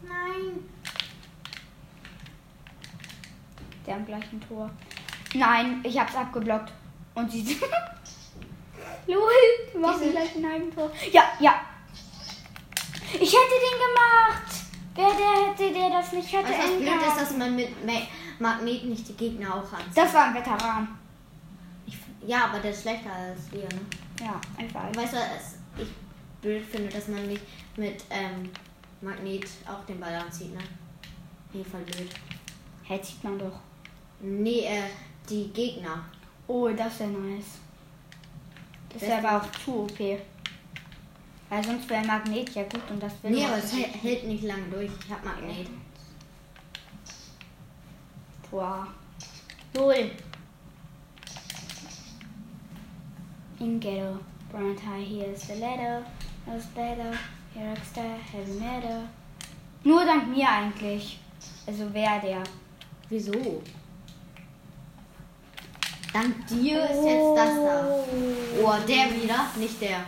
Nein. Der am gleichen Tor. Nein, ich hab's abgeblockt. Und sie sind. Lol, die machen gleich ein Eigentor. Ja, ja. Ich hätte den gemacht. Wer der hätte, der das nicht hätte. Was das ändern blöd ist, dass man mit Ma Magnet nicht die Gegner auch anzieht. Das war ein Veteran. Ich, ja, aber der ist schlechter als wir, ne? Ja, einfach. Weißt du, was ich blöd finde, dass man nicht mit ähm, Magnet auch den Ball anzieht, ne? Nee, voll blöd. Hä, sieht man doch. Nee, äh, die Gegner. Oh, das wäre nice. Das wäre aber auch zu OP. Weil sonst wäre Magnet ja gut und das will Nee, aber es hält, hält nicht lange durch. Ich hab Magnet. Tor. Lol. In ghetto. Brown tie, here's the letter. Knows better. Here rockstar, heavy metal. Nur dank mir eigentlich. Also wer der. Wieso? Dank dir ist jetzt das da. Oh, der wieder? Nicht der.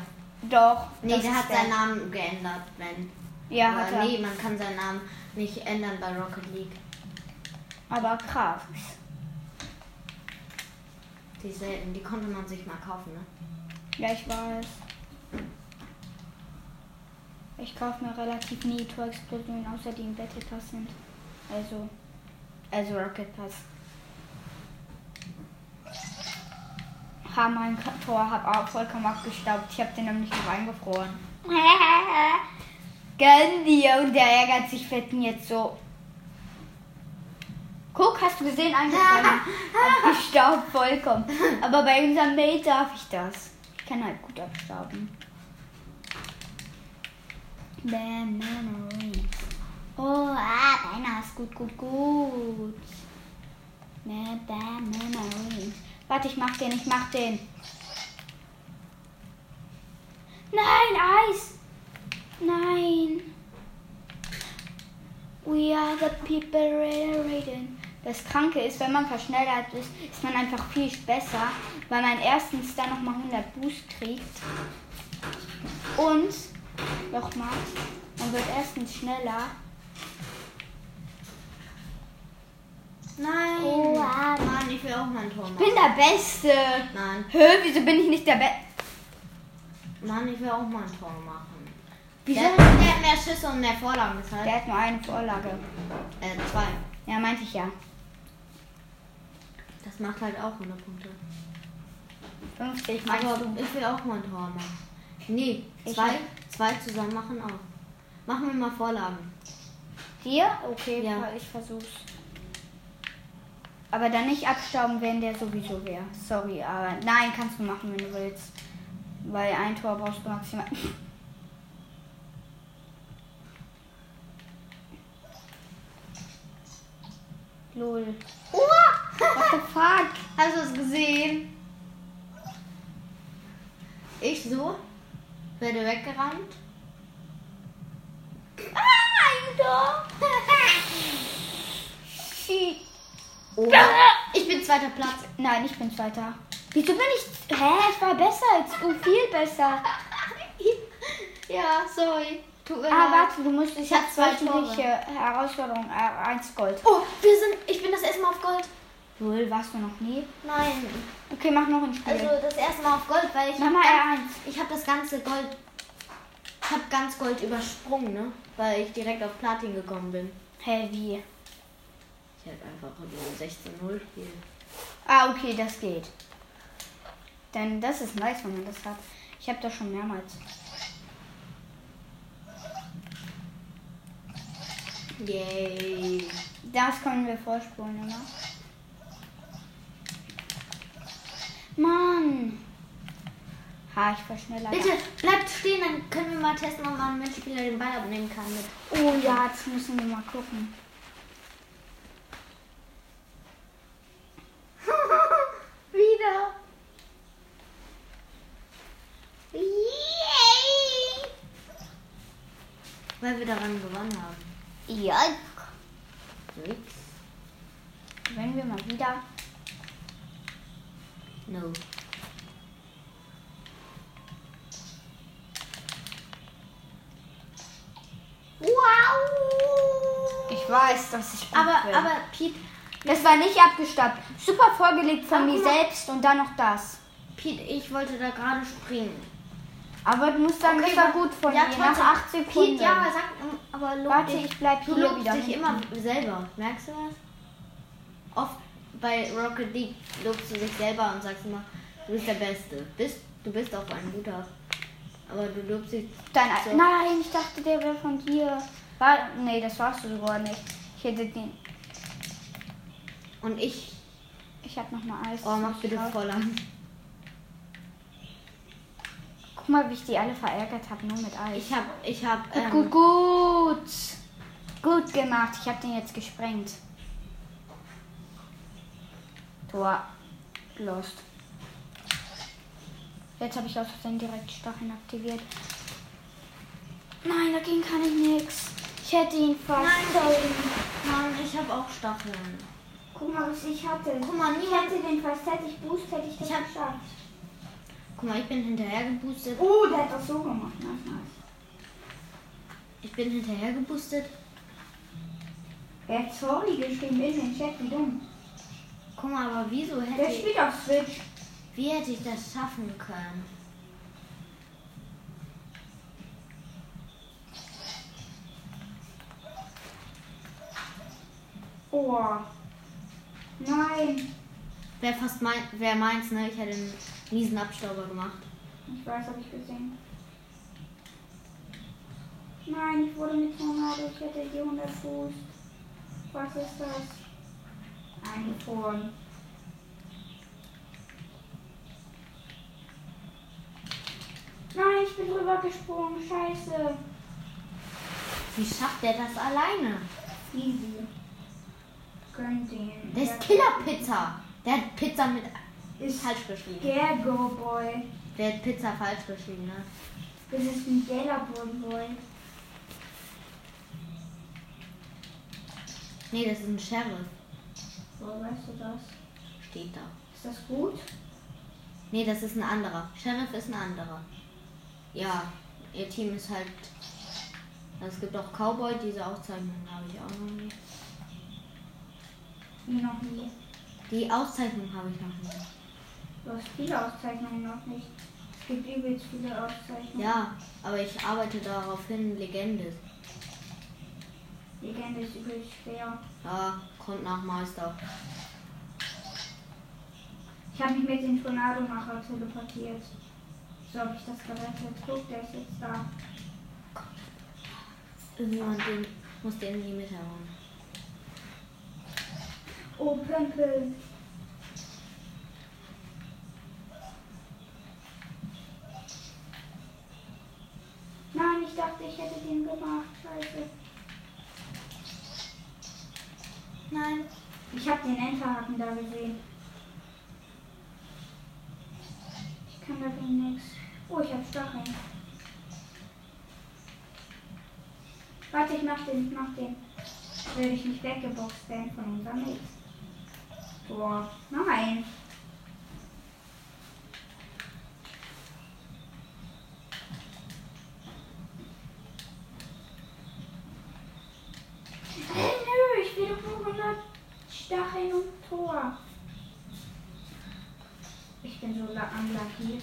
Doch. Nee, der hat seinen Namen geändert, wenn. Ja, Aber hat er. nee, man kann seinen Namen nicht ändern bei Rocket League. Aber krass. Die selten, die konnte man sich mal kaufen, ne? Ja, ich weiß. Ich kaufe mir relativ nie Tor-Explosionen, außer die im Battle Pass sind. Also, also Rocket Pass. Ha, mein Tor hat auch vollkommen abgestaubt. Ich habe den nämlich noch eingefroren. Gönn dir. Und der ärgert sich fetten jetzt so. Guck, hast du gesehen, eingefroren. abgestaubt vollkommen. Aber bei unserem Mate darf ich das. Ich kann halt gut abstauben. Bam. Oh, ah, deiner ist gut, gut, gut. Warte, ich mach den, ich mach den. Nein, Eis. Nein. We are the people rating. Das Kranke ist, wenn man verschnellert ist, ist man einfach viel besser, weil man erstens dann nochmal 100 Boost kriegt. Und, nochmal, man wird erstens schneller. Nein. Oh, ah. Mann, ich will auch mal ein Tor Ich machen. bin der Beste. Nein. Hä, wieso bin ich nicht der Beste? Mann, ich will auch mal ein Tor machen. Wieso? Der, der hat mehr Schüsse und mehr Vorlagen, deshalb. Der hat nur eine Vorlage. Äh, zwei. Ja, meinte ich ja. Das macht halt auch 100 Punkte. 50 meinst Aber du? ich will auch mal ein Tor machen. Nee, Ich zwei, zwei zusammen machen auch. Machen wir mal Vorlagen. Dir? Okay, Ja. ich versuch's. Aber dann nicht abstauben, wenn der sowieso wäre. Sorry, aber nein, kannst du machen, wenn du willst. Weil ein Tor brauchst du maximal. Lol. What the fuck? Hast du es gesehen? Ich so, werde weggerannt. Ah, ein Tor! Shit. Oh, ich bin zweiter Platz. Nein, ich bin Zweiter. Wieso bin ich. Hä, ich war besser als du, viel besser. ja, sorry. Tut mir Ah, warte, du musst. Ich Ich hab habe zwei wöchentliche Herausforderung, äh, 1 Gold. Oh, wir sind. Ich bin das erste Mal auf Gold. Null, warst du noch nie? Nein. Okay, mach noch ein Spiel. Also das erste Mal auf Gold, weil ich mach mal ganz- R1. Ich habe das ganze Gold. Ich habe ganz Gold übersprungen, ne? Weil ich direkt auf Platin gekommen bin. Hä, wie? Ich halt einfach nur einem 16-0 Spiel. Ah, okay, das geht. Denn das ist nice, wenn man das hat. Ich habe das schon mehrmals. Yay. Das können wir vorspulen oder? Mann. Ha, ich war schneller. Bitte bleibt stehen, dann können wir mal testen, ob man Mitspieler den Ball abnehmen kann. Mit. Oh ja, jetzt müssen wir mal gucken. Wieder. Yay! Weil wir daran gewonnen haben. Ja. Nix. Wenn wir mal wieder. No. Wow! Ich weiß, dass ich. gut Aber, bin. aber, Piet, Das war nicht abgestappt. Super vorgelegt von mir selbst und dann noch das. Piet, ich wollte da gerade springen. Aber du musst sagen, Okay, das war gut von ja, mir. Nach 8 Sekunden. Piet, ja, aber sag, aber lob Warte, dich. ich bleib Du hier lobst wieder. dich hinten. immer selber. Merkst du das? Oft bei Rocket League lobst du dich selber und sagst immer, du bist der Beste. Bist, du bist auch ein guter. Aber du lobst dich. Dein So. Nein, ich dachte, der wäre von dir. War, nee, das warst du sogar nicht. Ich hätte den. Und ich. Ich hab noch mal Eis. Oh, mach bitte voll an. Guck mal, wie ich die alle verärgert habe, nur mit Eis. Ich hab. Ich hab. Gut, Ähm, gut, gut. Gut gemacht. Ich habe den jetzt gesprengt. Tor. Lost. Jetzt habe ich aus Versehen direkt Stacheln aktiviert. Nein, dagegen kann ich nichts. Ich hätte ihn fast. Nein, Mann, ich hab auch Stacheln. Guck mal, was ich hatte. Guck mal, ich hätte den fast. Hätte ich Boost, hätte ich das Ich hab- geschafft. Guck mal, ich bin hinterher geboostet. Oh, der hat das so gemacht. Nice, nice. Ich bin hinterher geboostet. Er hat sorry geschrieben in den Chat, wie dumm. Guck mal, aber wieso Der hätte ich. spielt auf Switch. Wie hätte ich das schaffen können? Oh. Nein. Wäre fast mein, wär meins, ne? Ich hätte einen miesen Abstauber gemacht. Ich weiß, habe ich gesehen. Nein, ich wurde mit Tornado. Ich hätte die 100 Fuß. Was ist das? Eingefroren. Nein, ich bin drüber gesprungen. Scheiße. Wie schafft der das alleine? Easy. Der ist Killer-Pizza. Der hat Pizza mit Ist falsch geschrieben. der Go Boy. Der hat Pizza falsch geschrieben, ne? Das ist ein Geller Boy. Nee, das ist ein Sheriff. So, weißt du das? Steht da. Ist das gut? Nee, das ist ein anderer. Sheriff ist ein anderer. Ja, ihr Team ist halt. Es gibt auch Cowboy, diese Auszeichnung habe ich auch noch nicht. Noch nie. Die Auszeichnung habe ich noch nicht. Du hast viele Auszeichnungen noch nicht. Es gibt übelst viele Auszeichnungen. Ja, aber ich arbeite darauf hin, Legende. Legende ist übelst schwer. Ja, kommt nach Meister. Ich habe mich mit dem Tornado-Macher teleportiert. So habe ich das gerettet. Guck, der ist jetzt da. Irgendjemand den, muss den in die Mitte hauen. Oh, Pömpel. Nein, ich dachte, ich hätte den gemacht. Scheiße. Nein. Ich habe den Enterhaken da gesehen. Ich kann dagegen nichts. Oh, ich habe Stacheln. Warte, ich mach den, ich mach den. Will ich nicht weggeboxt werden von unserem Mix. Boah, nein. Nö, ich will doch nur 100 Stacheln und Tor. Ich bin so unlucky.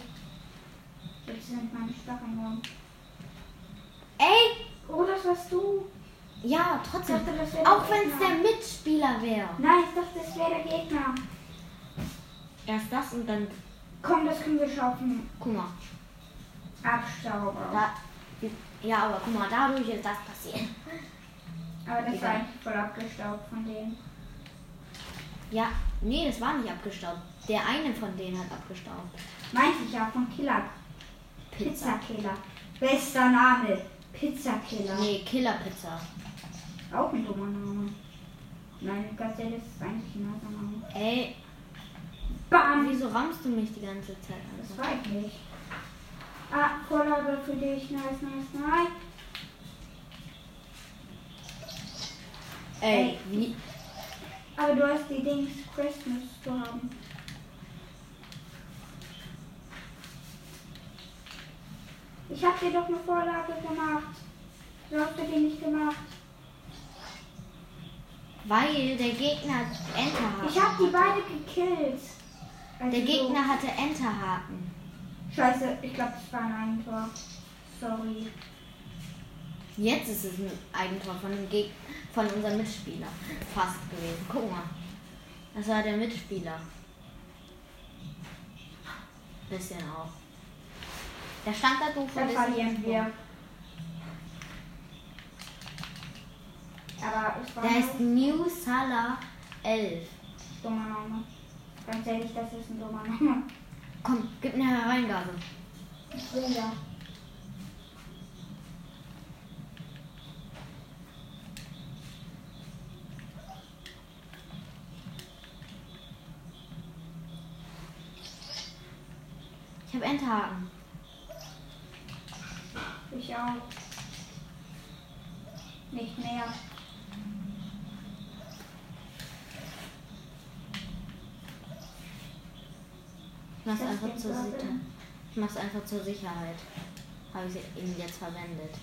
Jetzt sind meine Stacheln rum. Ey! Oh, das warst du. Ja, trotzdem. dachte, das wäre Auch wenn es der Mitspieler wäre. Nein, ich dachte, das wäre der Gegner. Erst das und dann. Komm, das können wir schaffen. Guck mal. Abstauber. Da, ja, aber guck mal, dadurch ist das passiert. Aber das war eigentlich voll abgestaubt von denen. Ja, nee, das war nicht abgestaubt. Der eine von denen hat abgestaubt. Meinte ich ja von Killer. Pizza. Pizzakiller. Bester Name. Pizzakiller. Nee, Killerpizza. Auch ein dummer Name. Nein, das ist eigentlich ein nicer Name. Ey, Bam! wieso rammst du mich die ganze Zeit? Das Alter? war ich nicht. Ah, Vorlage für dich. Nice, nice, nice. Ey, wie? Aber du hast die Dings Christmas zu haben. Ich hab dir doch eine Vorlage gemacht. Du hast dir die nicht gemacht. Weil der Gegner Enterhaken. Ich hab die beide gekillt. Also Der Gegner hatte Enterhaken. Scheiße, ich glaube, das war ein Eigentor. Sorry. Jetzt ist es ein Eigentor von dem Geg von unserem Mitspieler. Fast gewesen. Guck mal. Das war der Mitspieler. Bisschen auch. Der stand da doof Dann verlieren wir. Aber es war Der heißt New Salah 11. dummer Name. Ganz ehrlich, das ist ein dummer Name. Komm, gib eine Hereingabe. Ich will ja. Ich habe Enterhaken. Ich auch. Nicht mehr. Mach's einfach zur. Sicherheit. Ich mach's einfach zur Sicherheit. Habe ich ihn jetzt verwendet.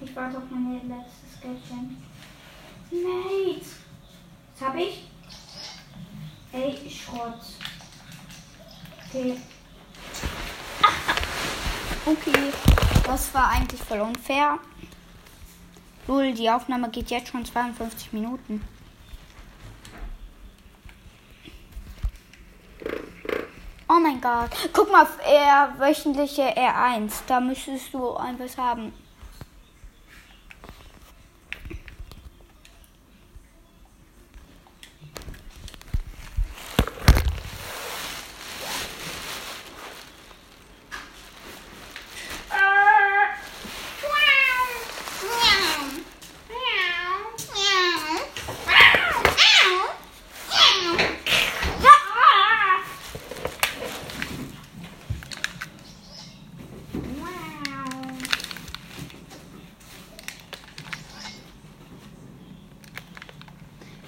Ich warte auf mein letztes Geldchen. Nate! Was hab ich? Ey, Schrott. Okay. Okay, das war eigentlich voll unfair. Lul, die Aufnahme geht jetzt schon 52 Minuten. Oh mein Gott. Guck mal auf R, wöchentliche R1. Da müsstest du etwas haben.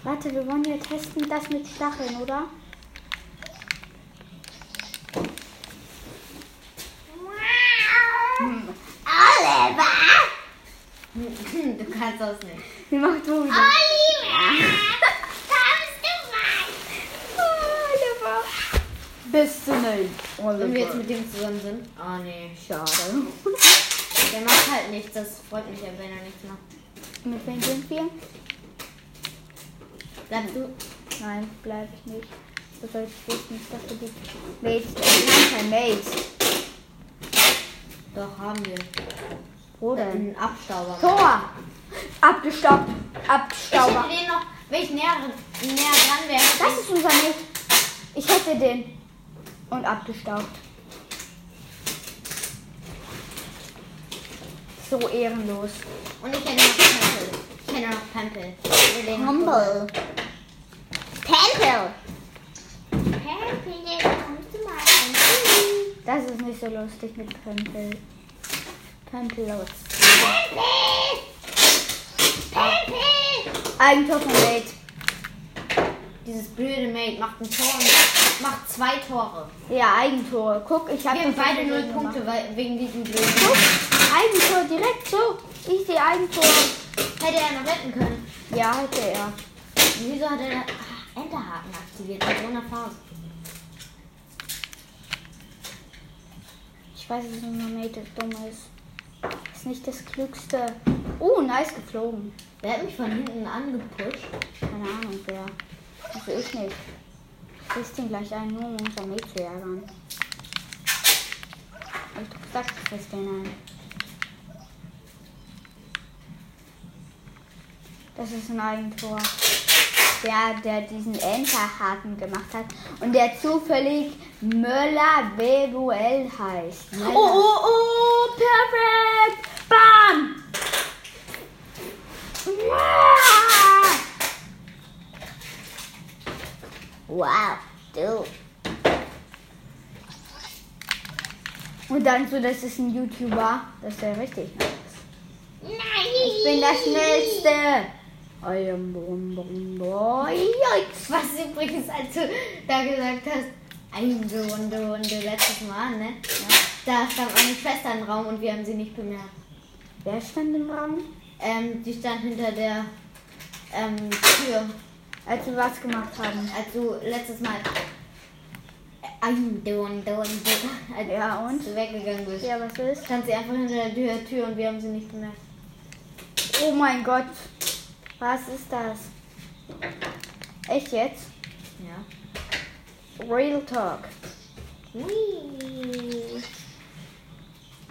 Warte, wir wollen ja testen das mit Stacheln, oder? du kannst das nicht. Wie macht du wieder? Oliver! Bist du nicht? Wenn wir jetzt mit dem zusammen sind. Ah nee. Schade. Der macht halt nichts. Das freut mich ja, wenn er nichts macht. Mit wem sind wir? Bleibst du? Nein, bleib ich nicht. Das soll ich wissen. Ich dachte, die Mate. Nein, kein Mate. Doch, haben wir. Wo denn? Einen Abstauber. Tor! Abgestaubt. Ich Abstauber. hätte den noch, wenn ich näher, näher dran wäre. Das ist unser Mate. Ich hätte den. Und abgestaubt. So ehrenlos. Und ich hätte noch Pempel. Ich hätte noch Pempel. Ich Humble. Pempel. Pempel, kommst du mal rein? Das ist nicht so lustig mit Pempel. Pempel los. Eigentor von Mate. Dieses blöde Mate macht ein Tor und macht zwei Tore. Ja, Eigentor. Guck, ich habe Wir haben beide null Punkte weil, wegen diesem blöden. Guck, Eigentor direkt so. Ich sehe Eigentor. Hätte er noch retten können. Ja, hätte er. Wieso hat er Enterhaken aktiviert in so einer Phase? Ich weiß, dass unser Mate dumm ist. Ist nicht das Klügste. Oh, nice geflogen. Der hat mich von hinten angepusht. Keine Ahnung, wer. Also ich nicht. Ich riss den gleich ein, nur um unser Mate zu ärgern. Hab ich doch gesagt, ich riss den ein. Das ist ein Eigentor. Der, der diesen Enterhaken gemacht hat und der zufällig Möller Bebuel heißt. Möller. Oh, oh, oh, perfekt! Bam! Wow, du. Und dann so, das ist ein YouTuber. Das ist ja richtig nice. Nein! Ich bin der Schnellste. I am brum, brum, boy. Yikes. Was übrigens, als du da gesagt hast, eine Runde, Runde letztes Mal, ne? Da stand meine Schwester im Raum und wir haben sie nicht bemerkt. Wer stand im Raum? Ähm, die stand hinter der ähm, Tür, Als wir was gemacht haben. als du letztes Mal eine Runde, Runde, als Ja, und? du weggegangen bist. Ja, was ist? Stand sie einfach hinter der Tür und wir haben sie nicht bemerkt. Oh mein Gott. Was ist das? Echt jetzt? Ja. Real Talk. Hui.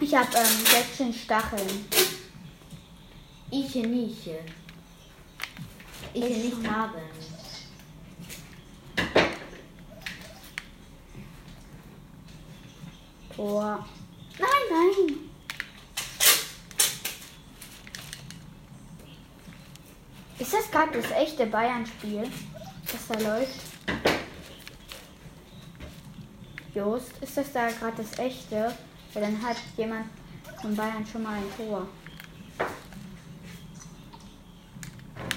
Ich habe ähm, 16 Stacheln. Ich nicht. Ich Ich nicht haben. Tor. Nein, nein. Ist das gerade das echte Bayern-Spiel, das da läuft? Jost, ist das da gerade das echte? Weil dann hat jemand von Bayern schon mal ein Tor.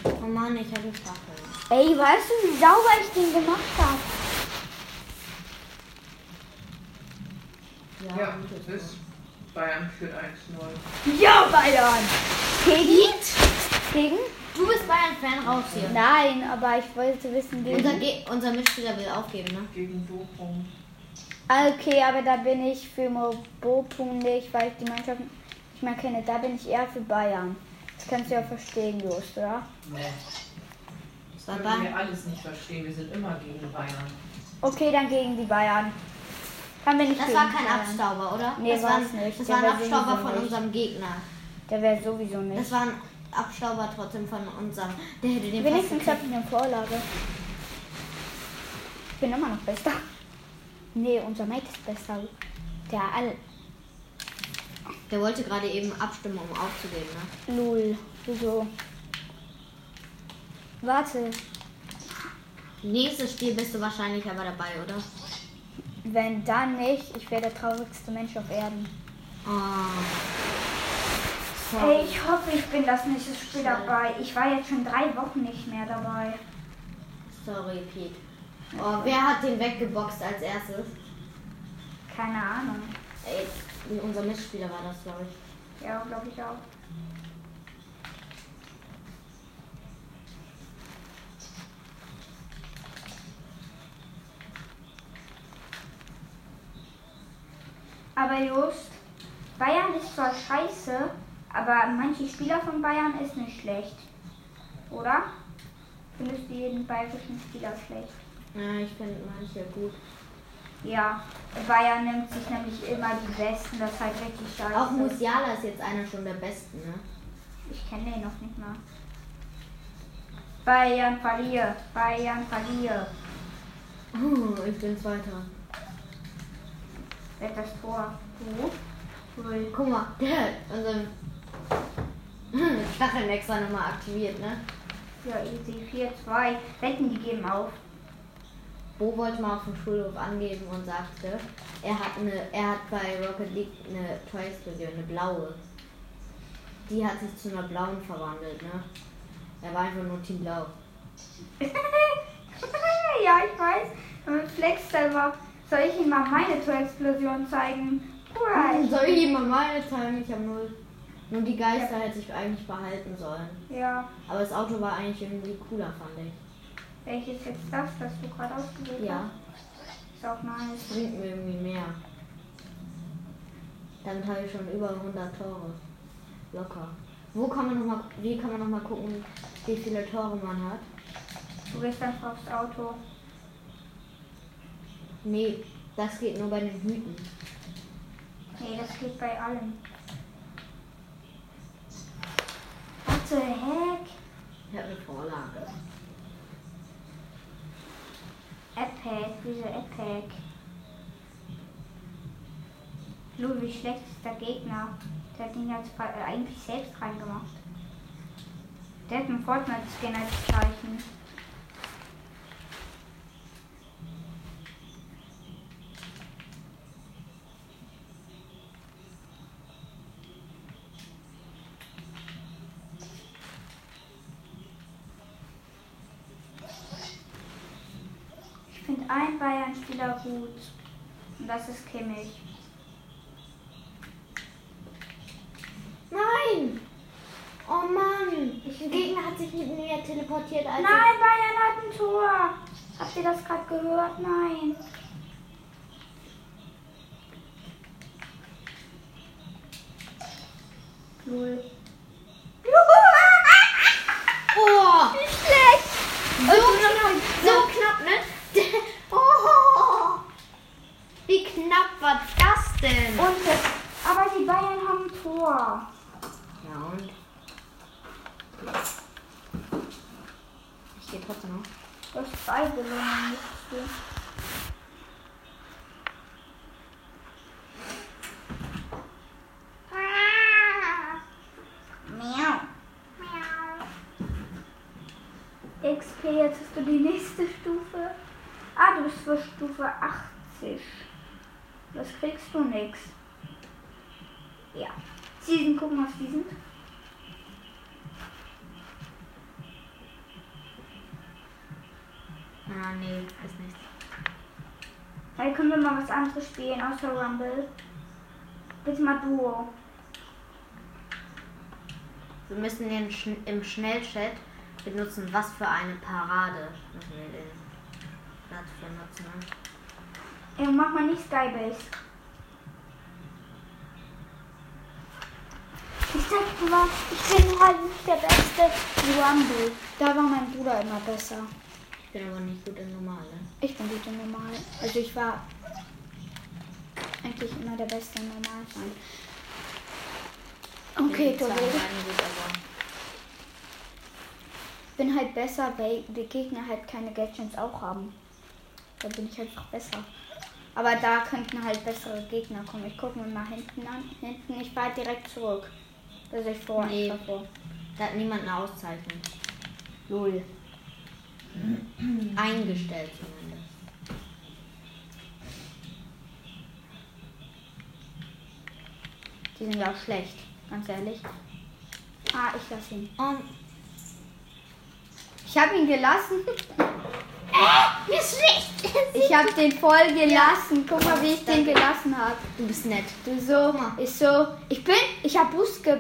Oh Mann, ich habe Stacheln. Ey, weißt du, wie sauber ich den gemacht habe? Ja, das ist. Bayern führt 1-0. Ja, Bayern! Gegen? Gegen? Du bist Bayern-Fan raus hier. Nein, aber ich wollte wissen, gegen. Unser, Ge unser Mitspieler will aufgeben, ne? Gegen Bochum. Ah, Okay, aber da bin ich für Mobopum nicht, weil ich die Mannschaft nicht mehr kenne. Da bin ich eher für Bayern. Das kannst du ja verstehen, Just, oder? Nee. Das können wir Bayern. alles nicht verstehen. Wir sind immer gegen Bayern. Okay, dann gegen die Bayern. Dann bin ich Das gegen war kein Bayern. Abstauber, oder? Nee, das war's war, nicht. Das Der war ein Abstauber von nicht. unserem Gegner. Der wäre sowieso nicht. Das war ein Abstauber trotzdem von unserem. Der hätte den Wenigstens habe ich eine Vorlage. Ich bin immer noch besser. Nee, unser Mate ist besser. Der all. Der wollte gerade eben abstimmen, um aufzugeben, ne? Lul. Wieso? Warte. Nächstes Spiel bist du wahrscheinlich aber dabei, oder? Wenn dann nicht, ich wäre der traurigste Mensch auf Erden. Oh. Hey, ich hoffe, ich bin das nächste Spiel dabei. Ich war jetzt schon drei Wochen nicht mehr dabei. Sorry, Pete. Oh, wer hat den weggeboxt als erstes? Keine Ahnung. Ey, unser Mitspieler war das, glaube ich. Ja, glaube ich auch. Aber Just, Bayern ist zwar scheiße, aber manche Spieler von Bayern ist nicht schlecht. Oder? Findest du jeden bayerischen Spieler schlecht? Ja, ich finde manche gut. Ja, Bayern nimmt sich nämlich immer die Besten, das ist halt richtig scheiße. Auch Musiala ist jetzt einer schon der Besten, ne? Ich kenne den noch nicht mal. Bayern verliert, Bayern verliert. Oh, ich bin Zweiter. Wer das Tor? Cool. Guck mal, der unseren Stacheln extra nochmal aktiviert, ne? Ja, easy. 4-2. Wetten, die geben auf. Bo wollte mal auf dem Schulhof angeben und sagte, er hat eine, er hat bei Rocket League eine Toy-Explosion, eine blaue. Die hat sich zu einer blauen verwandelt, ne? Er war einfach nur Team Blau. ja, ich weiß. Und Flex selber. Soll ich ihm mal meine Tor-Explosion zeigen? Right. Soll ich ihm mal meine zeigen? Ich habe null. Nur die Geister hätte ich eigentlich behalten sollen. Ja. Aber das Auto war eigentlich irgendwie cooler, fand ich. Welches jetzt das, das du gerade ausgewählt Ja, hast? Ist auch nice. bringt mir irgendwie mehr. Damit habe ich schon über 100 Tore. Locker. Wo kann man noch mal, wie kann man noch mal gucken, wie viele Tore man hat? Du gehst einfach aufs Auto. Nee, das geht nur bei den Hüten. Nee, das geht bei allen. What the heck? Ich habe eine Vorlage. Epic, wieso Epic? Lu, wie schlecht ist der Gegner? Der hat ihn jetzt äh, eigentlich selbst reingemacht. Der hat einen Fortnite-Skin als Zeichen. Ich finde einen Bayern-Spieler gut. Und das ist Kimmich. Nein! Oh Mann! Der Gegner hat sich mit mir teleportiert. Als Nein, Bayern hat ein Tor. Habt ihr das gerade gehört? Nein. Null. Oh! Wie schlecht. So so knapp, ne? Oh! Wie knapp war das denn? Und aber die Bayern haben ein Tor. Ja und? Ich gehe trotzdem noch. Du hast zwei gewonnen. XP, jetzt hast du die nächste Stufe. Ah, du bist für Stufe 80. Das kriegst du nix. Ja. Season, gucken, was die sind. Ah, nee, ist nichts. Hey, können wir mal was anderes spielen außer Rumble? Bitte mal Duo. Wir müssen den Schn im Schnellchat benutzen, was für eine Parade müssen wir den Platz benutzen. Ne? Ey, mach mal nicht Skybase. Ich sag mal, ich bin halt nicht der Beste Rumble. Da war mein Bruder immer besser. Ich bin aber nicht gut in Normale. Ich bin gut in Normal. Also ich war eigentlich immer der Beste in Normalfall. Okay, Ich bin halt besser, weil die Gegner halt keine Gadgets auch haben. Da bin ich einfach besser. Aber da könnten halt bessere Gegner kommen. Ich gucke mir mal hinten an. Hinten, ich fahre direkt zurück. Also ich vor, Nee. ich vor. da hat niemand eine Auszeichnung. Lol. Eingestellt zumindest. Die sind ja auch schlecht, ganz ehrlich. Ah, ich lasse ihn. Um, Ich habe ihn gelassen. Ich habe den voll gelassen. Guck mal, wie ich den gelassen habe. Du bist nett. Du so, ich so, ich bin, ich habe Bus ge...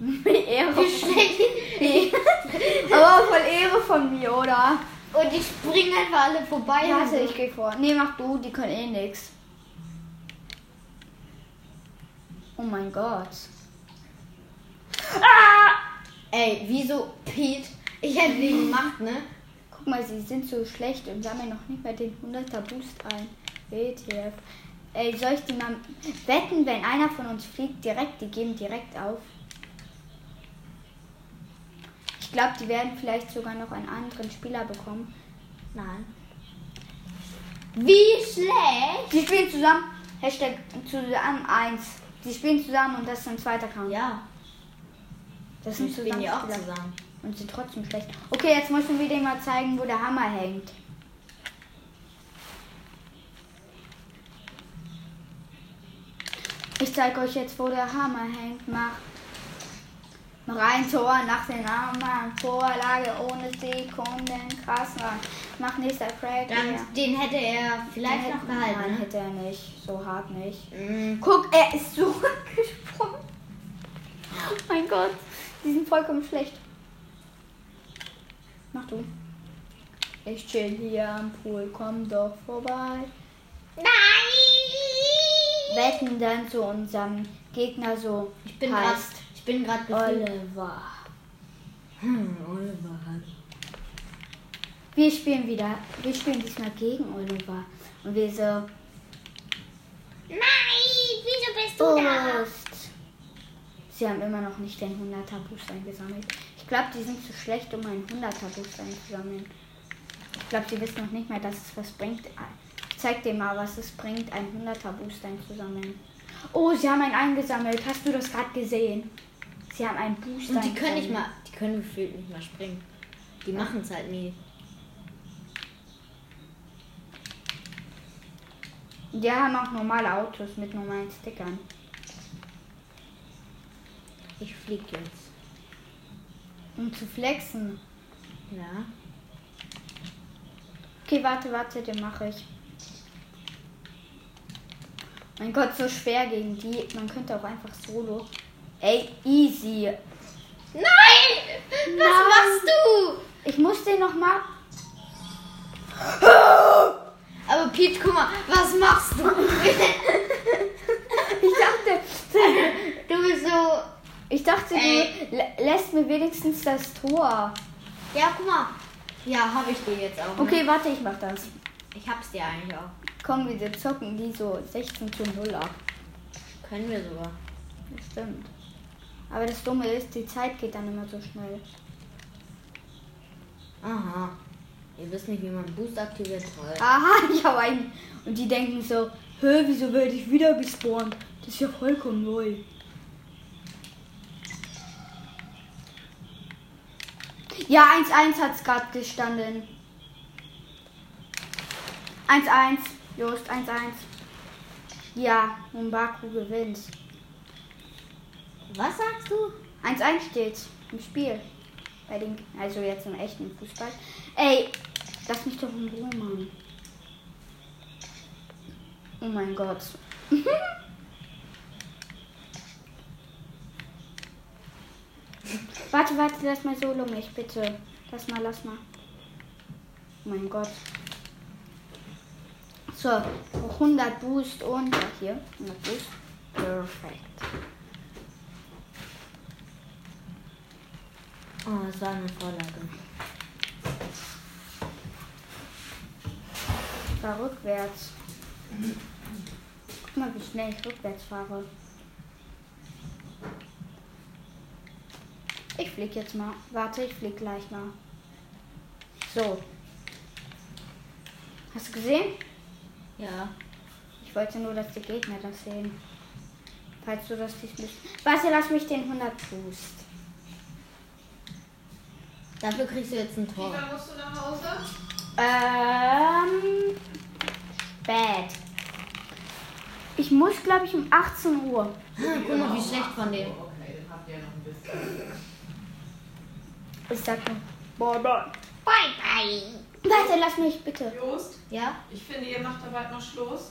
Ehre Wie! Aber voll Ehre von mir, oder? Und die springen einfach alle vorbei. Ja, und also so. ich gehe vor. Nee, mach du, die können eh nix. Oh mein Gott. Ah! Ey, wieso Pete? Ich hätte den gemacht, ne? Guck mal, sie sind so schlecht und sammeln noch nicht mal den 100er Boost ein. WTF. Ey, soll ich die mal wetten, wenn einer von uns fliegt direkt, die geben direkt auf? Ich glaube, die werden vielleicht sogar noch einen anderen Spieler bekommen. Nein. Wie schlecht? Die spielen zusammen. Hashtag zusammen 1. Die spielen zusammen und das ist ein zweiter Count. Ja, das sind spielen ja auch zusammen. Und sind trotzdem schlecht. Okay, jetzt müssen wir dir mal zeigen, wo der Hammer hängt. Ich zeige euch jetzt, wo der Hammer hängt. Mach noch ein Tor nach dem Hammer. Vorlage ohne Sekunden. Krass, Mann. Mach nächster ja. Den hätte er vielleicht Den noch behalten, Nein, ne? hätte er nicht. So hart nicht. Mm, Guck, er ist zurückgesprungen. Oh mein Gott, die sind vollkommen schlecht. Mach du. Ich chill hier am Pool, komm doch vorbei. Nein! Wetten dann zu unserem Gegner so Ich bin gerade, heißt ich bin gerade. Oliver. Hm, Oliver. Wir spielen wieder, wir spielen diesmal gegen Oliver. Und wir so, Nein, wieso bist du da? Ost. Sie haben immer noch nicht den 100er Boost eingesammelt. Ich glaube, die sind zu schlecht, um einen 100er Boost einzusammeln. Ich glaube, sie wissen noch nicht mal, dass es was bringt. Ich zeig dir mal, was es bringt, einen 100er Boost einzusammeln. Oh, sie haben einen eingesammelt. Hast du das gerade gesehen? Sie haben einen Boost Und die können nicht mal, die können gefühlt nicht mal springen. Die machen es halt nie. Die haben auch normale Autos mit normalen Stickern. Ich flieg jetzt. Um zu flexen. Ja. Okay, warte, warte, den mache ich. Mein Gott, so schwer gegen die. Man könnte auch einfach solo. Ey, easy. Nein! Was Nein. machst du? Ich muss den noch mal. Aber Pete, guck mal, was machst du? Ich dachte, du bist so. Ich dachte, Ey. du lä- lässt mir wenigstens das Tor. Ja, guck mal. Ja, habe ich dir jetzt auch. ne? Okay, warte, ich mach das. Ich hab's dir eigentlich auch. Komm, wir zocken die so 16 zu 0 ab. Können wir sogar. Das stimmt. Aber das Dumme ist, die Zeit geht dann immer so schnell. Aha. Ihr wisst nicht, wie man Boost aktiviert. Toll. Aha, ich habe einen. Und die denken so, hä, wieso werde ich wieder gespawnt? Das ist ja vollkommen neu. Ja, 1-1 hat es gerade gestanden. 1-1. Just 1-1. Ja, Mumbaku gewinnt. Was sagst du? 1-1 steht's im Spiel. Bei den, also jetzt im echten Fußball. Ey, lass mich doch in Ruhe, Mann. Oh mein Gott. warte, warte, lass mal solo mich, bitte. Lass mal, lass mal. Oh mein Gott. So, 100 Boost und ja, hier, 100 Boost. Perfekt. Oh, das war eine Vorlage. fahr rückwärts. Guck mal, wie schnell ich rückwärts fahre. Ich flieg jetzt mal. Warte, ich flieg gleich mal. So. Hast du gesehen? Ja. Ich wollte nur, dass die Gegner das sehen. Falls du das nicht bist. Warte, lass mich den 100 Boost. Dafür kriegst du jetzt ein Tor. Wann musst du nach Hause? Ähm. Spät. Ich muss, glaube ich, um 18 Uhr. Guck mal, wie schlecht von dem. Okay, dann habt ihr ja noch ein bisschen. Ich sag nur. Bye bye. Bye, bye. Warte, lass mich bitte. Jost, Ja? ich finde, ihr macht da bald noch Schluss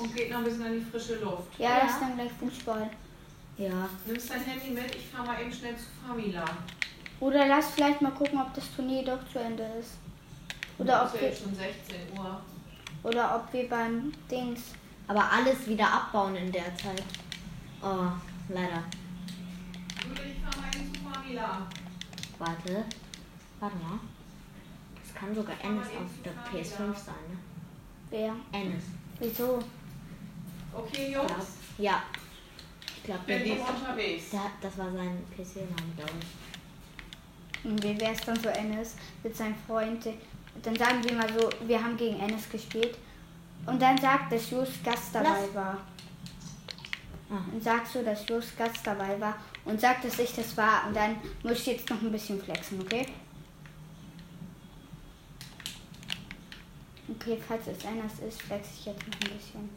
und geht noch ein bisschen an die frische Luft. Ja, Ja. das ist dann gleich Fußball. Ja. Nimmst dein Handy mit, ich fahr mal eben schnell zu Famila. Oder lass vielleicht mal gucken, ob das Turnier doch zu Ende ist. Oder ist ob ja wir, jetzt schon 16 Uhr. oder ob wir beim Dings. Aber alles wieder abbauen in der Zeit. Oh, leider. Julia, ich fahr mal eben zu Famila. Warte. Warte mal. Das kann sogar Ennis auf der PS5 sein, ne? Wer? Ennis. Wieso? Okay, Glaub. Jungs, Ja. Ich glaube, der eben unterwegs. der- das war sein PC-Name, glaube ich. Und wie wäre es dann so Ennis mit seinem Freund? Dann sagen wir mal so, wir haben gegen Ennis gespielt. Und dann sagt, dass Just Gast dabei Lass. war. Ah. Und sagst du, dass Just Gast dabei war. Und sagt, dass ich das war. Und dann muss ich jetzt noch ein bisschen flexen, okay? Okay, falls es Ennis ist, flex ich jetzt noch ein bisschen.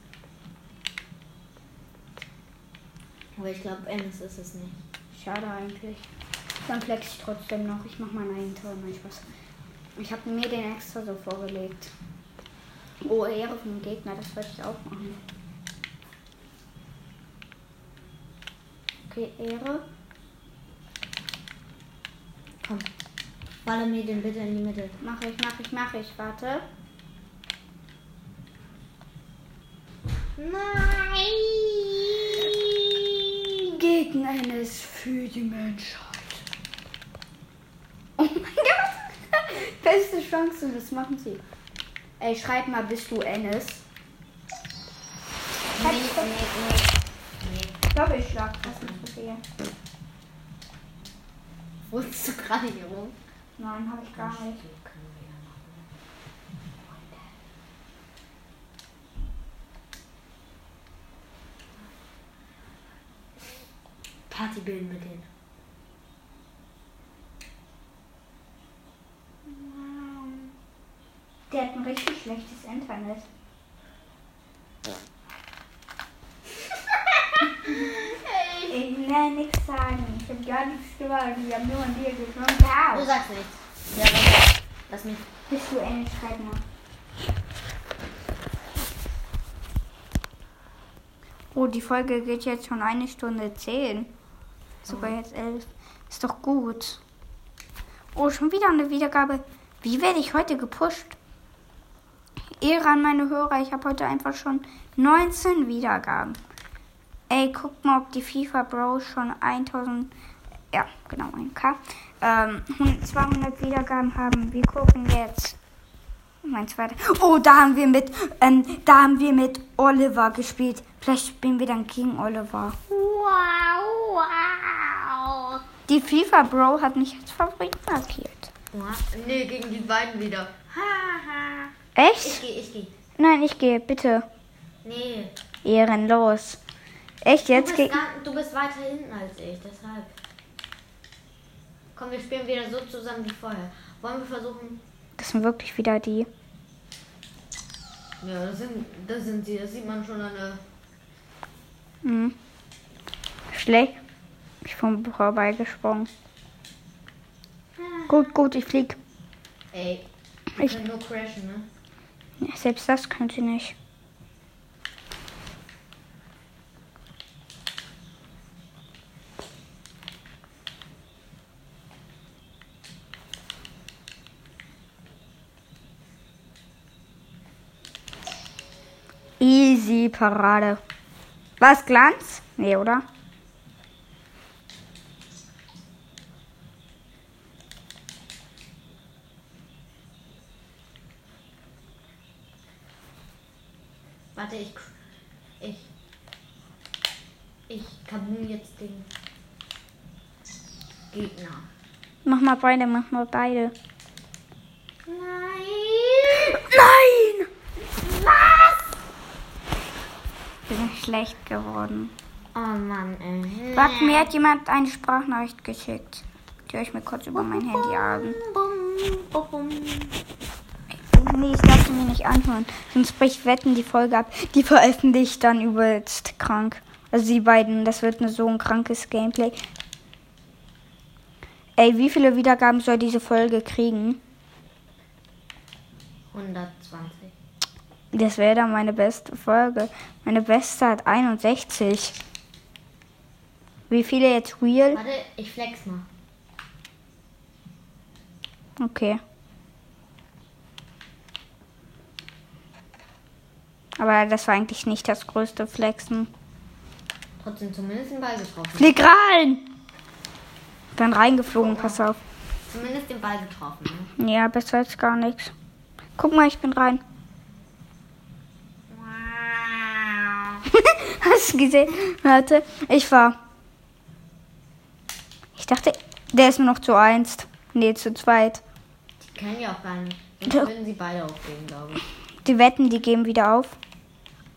Aber ich glaube, Ennis ist es nicht. Schade eigentlich. Dann flex ich trotzdem noch. Ich mach meinen eigenen Tor, mein Spaß. Ich habe mir den extra so vorgelegt. Oh, Ehre vom Gegner, das wollte ich auch machen. Ehre. Komm. Baller mir den bitte in die Mitte. Mach ich, mach ich, mach ich. Warte. Nein! Gegen eines für die Menschheit. Oh mein Gott. Beste Chance, das machen sie. Ey, schreib mal, bist du Ennis? Nee, nee, nee. nee. Doppelschlag. Das ist passieren. Wurdest du gerade hier rum? Nein, habe ich gar nicht. Party bilden mit denen. Der hat ein richtig schlechtes Internet. Ich will nichts sagen. Ich habe gar nichts gesagt. Ich habe nur an dir gesprochen. Du Ja, sagst nichts. Ja, lass, lass mich. bist du Englisch Schreibner? Oh, die Folge geht jetzt schon eine Stunde zehn. Sogar jetzt elf. Ist doch gut. Oh, schon wieder eine Wiedergabe. Wie werde ich heute gepusht? Ehre an meine Hörer. Ich habe heute einfach schon 19 Wiedergaben. Ey, guck mal, ob die FIFA Bros schon 1000, ja, genau, 1K, ähm, 200 Wiedergaben haben. Wir gucken jetzt. Mein zweiter. Oh, da haben wir mit, ähm, da haben wir mit Oliver gespielt. Vielleicht spielen wir dann gegen Oliver. Wow, wow. Die FIFA Bro hat mich als Favorit markiert. Nee, gegen die beiden wieder. Haha. Echt? Ich geh, ich geh. Nein, ich gehe, bitte. Nee. Ehrenlos. Echt, Du jetzt bist, geht. gar, du bist weiter hinten als ich, deshalb. Komm, wir spielen wieder so zusammen wie vorher. Wollen wir versuchen? Das sind wirklich wieder die. Ja, das sind, das sind sie. Das sieht man schon an der. Hm. Schlecht. Ich bin vorbeigesprungen. Gut, gut, ich flieg. Ey, Ich- können nur crashen, ne? Ja, selbst das könnte ich nicht. Easy Parade. Was Glanz? Nee, oder? Warte, ich. Ich. Ich kaboom jetzt den Gegner. Mach mal beide, mach mal beide. Nein! Nein! Was? Wir sind schlecht geworden. Oh Mann, ey. Warte, mir hat jemand eine Sprachnachricht geschickt. Die höre ich mir kurz über mein Handy an. Nee, ich darf sie mir nicht anhören. Sonst bricht Wetten die Folge ab. Die veröffentlicht dann übelst krank. Also die beiden, das wird nur so ein krankes Gameplay. Ey, wie viele Wiedergaben soll diese Folge kriegen? 120. Das wäre dann meine beste Folge. Meine beste hat 61. Wie viele jetzt real? Warte, ich flex mal. Okay. Aber das war eigentlich nicht das größte Flexen. Trotzdem zumindest den Ball getroffen. Flieg rein! Bin reingeflogen, pass auf. Zumindest den Ball getroffen. Ne? Ja, besser als gar nichts. Guck mal, ich bin rein. Hast du gesehen? Warte, ich war. Ich dachte, der ist nur noch zu eins. Nee, zu zweit. Die können ja auch gar nicht. Ja. würden sie beide aufgeben, glaube ich. Die wetten, die geben wieder auf.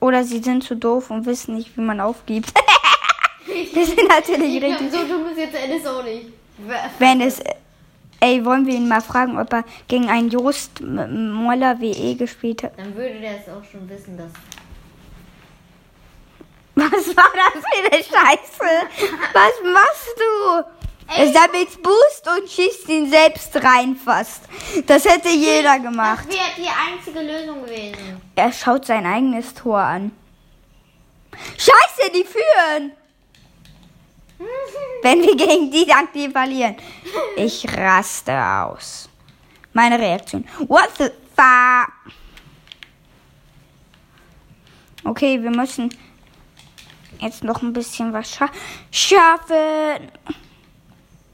Oder sie sind zu doof und wissen nicht, wie man aufgibt. das ist natürlich richtig. so dumm ist jetzt Ennis auch nicht. Wenn es. Ey, wollen wir ihn mal fragen, ob er gegen einen Jost Moller WE gespielt hat? Dann würde der es auch schon wissen, dass. Was war das für eine Scheiße? Was machst du? Er sammelt Boost und schießt ihn selbst rein fast. Das hätte jeder gemacht. Das wäre die einzige Lösung gewesen. Er schaut sein eigenes Tor an. Scheiße, die führen! Wenn wir gegen die aktiv verlieren. Ich raste aus. Meine Reaktion. What the fuck? Okay, wir müssen jetzt noch ein bisschen was scha schaffen.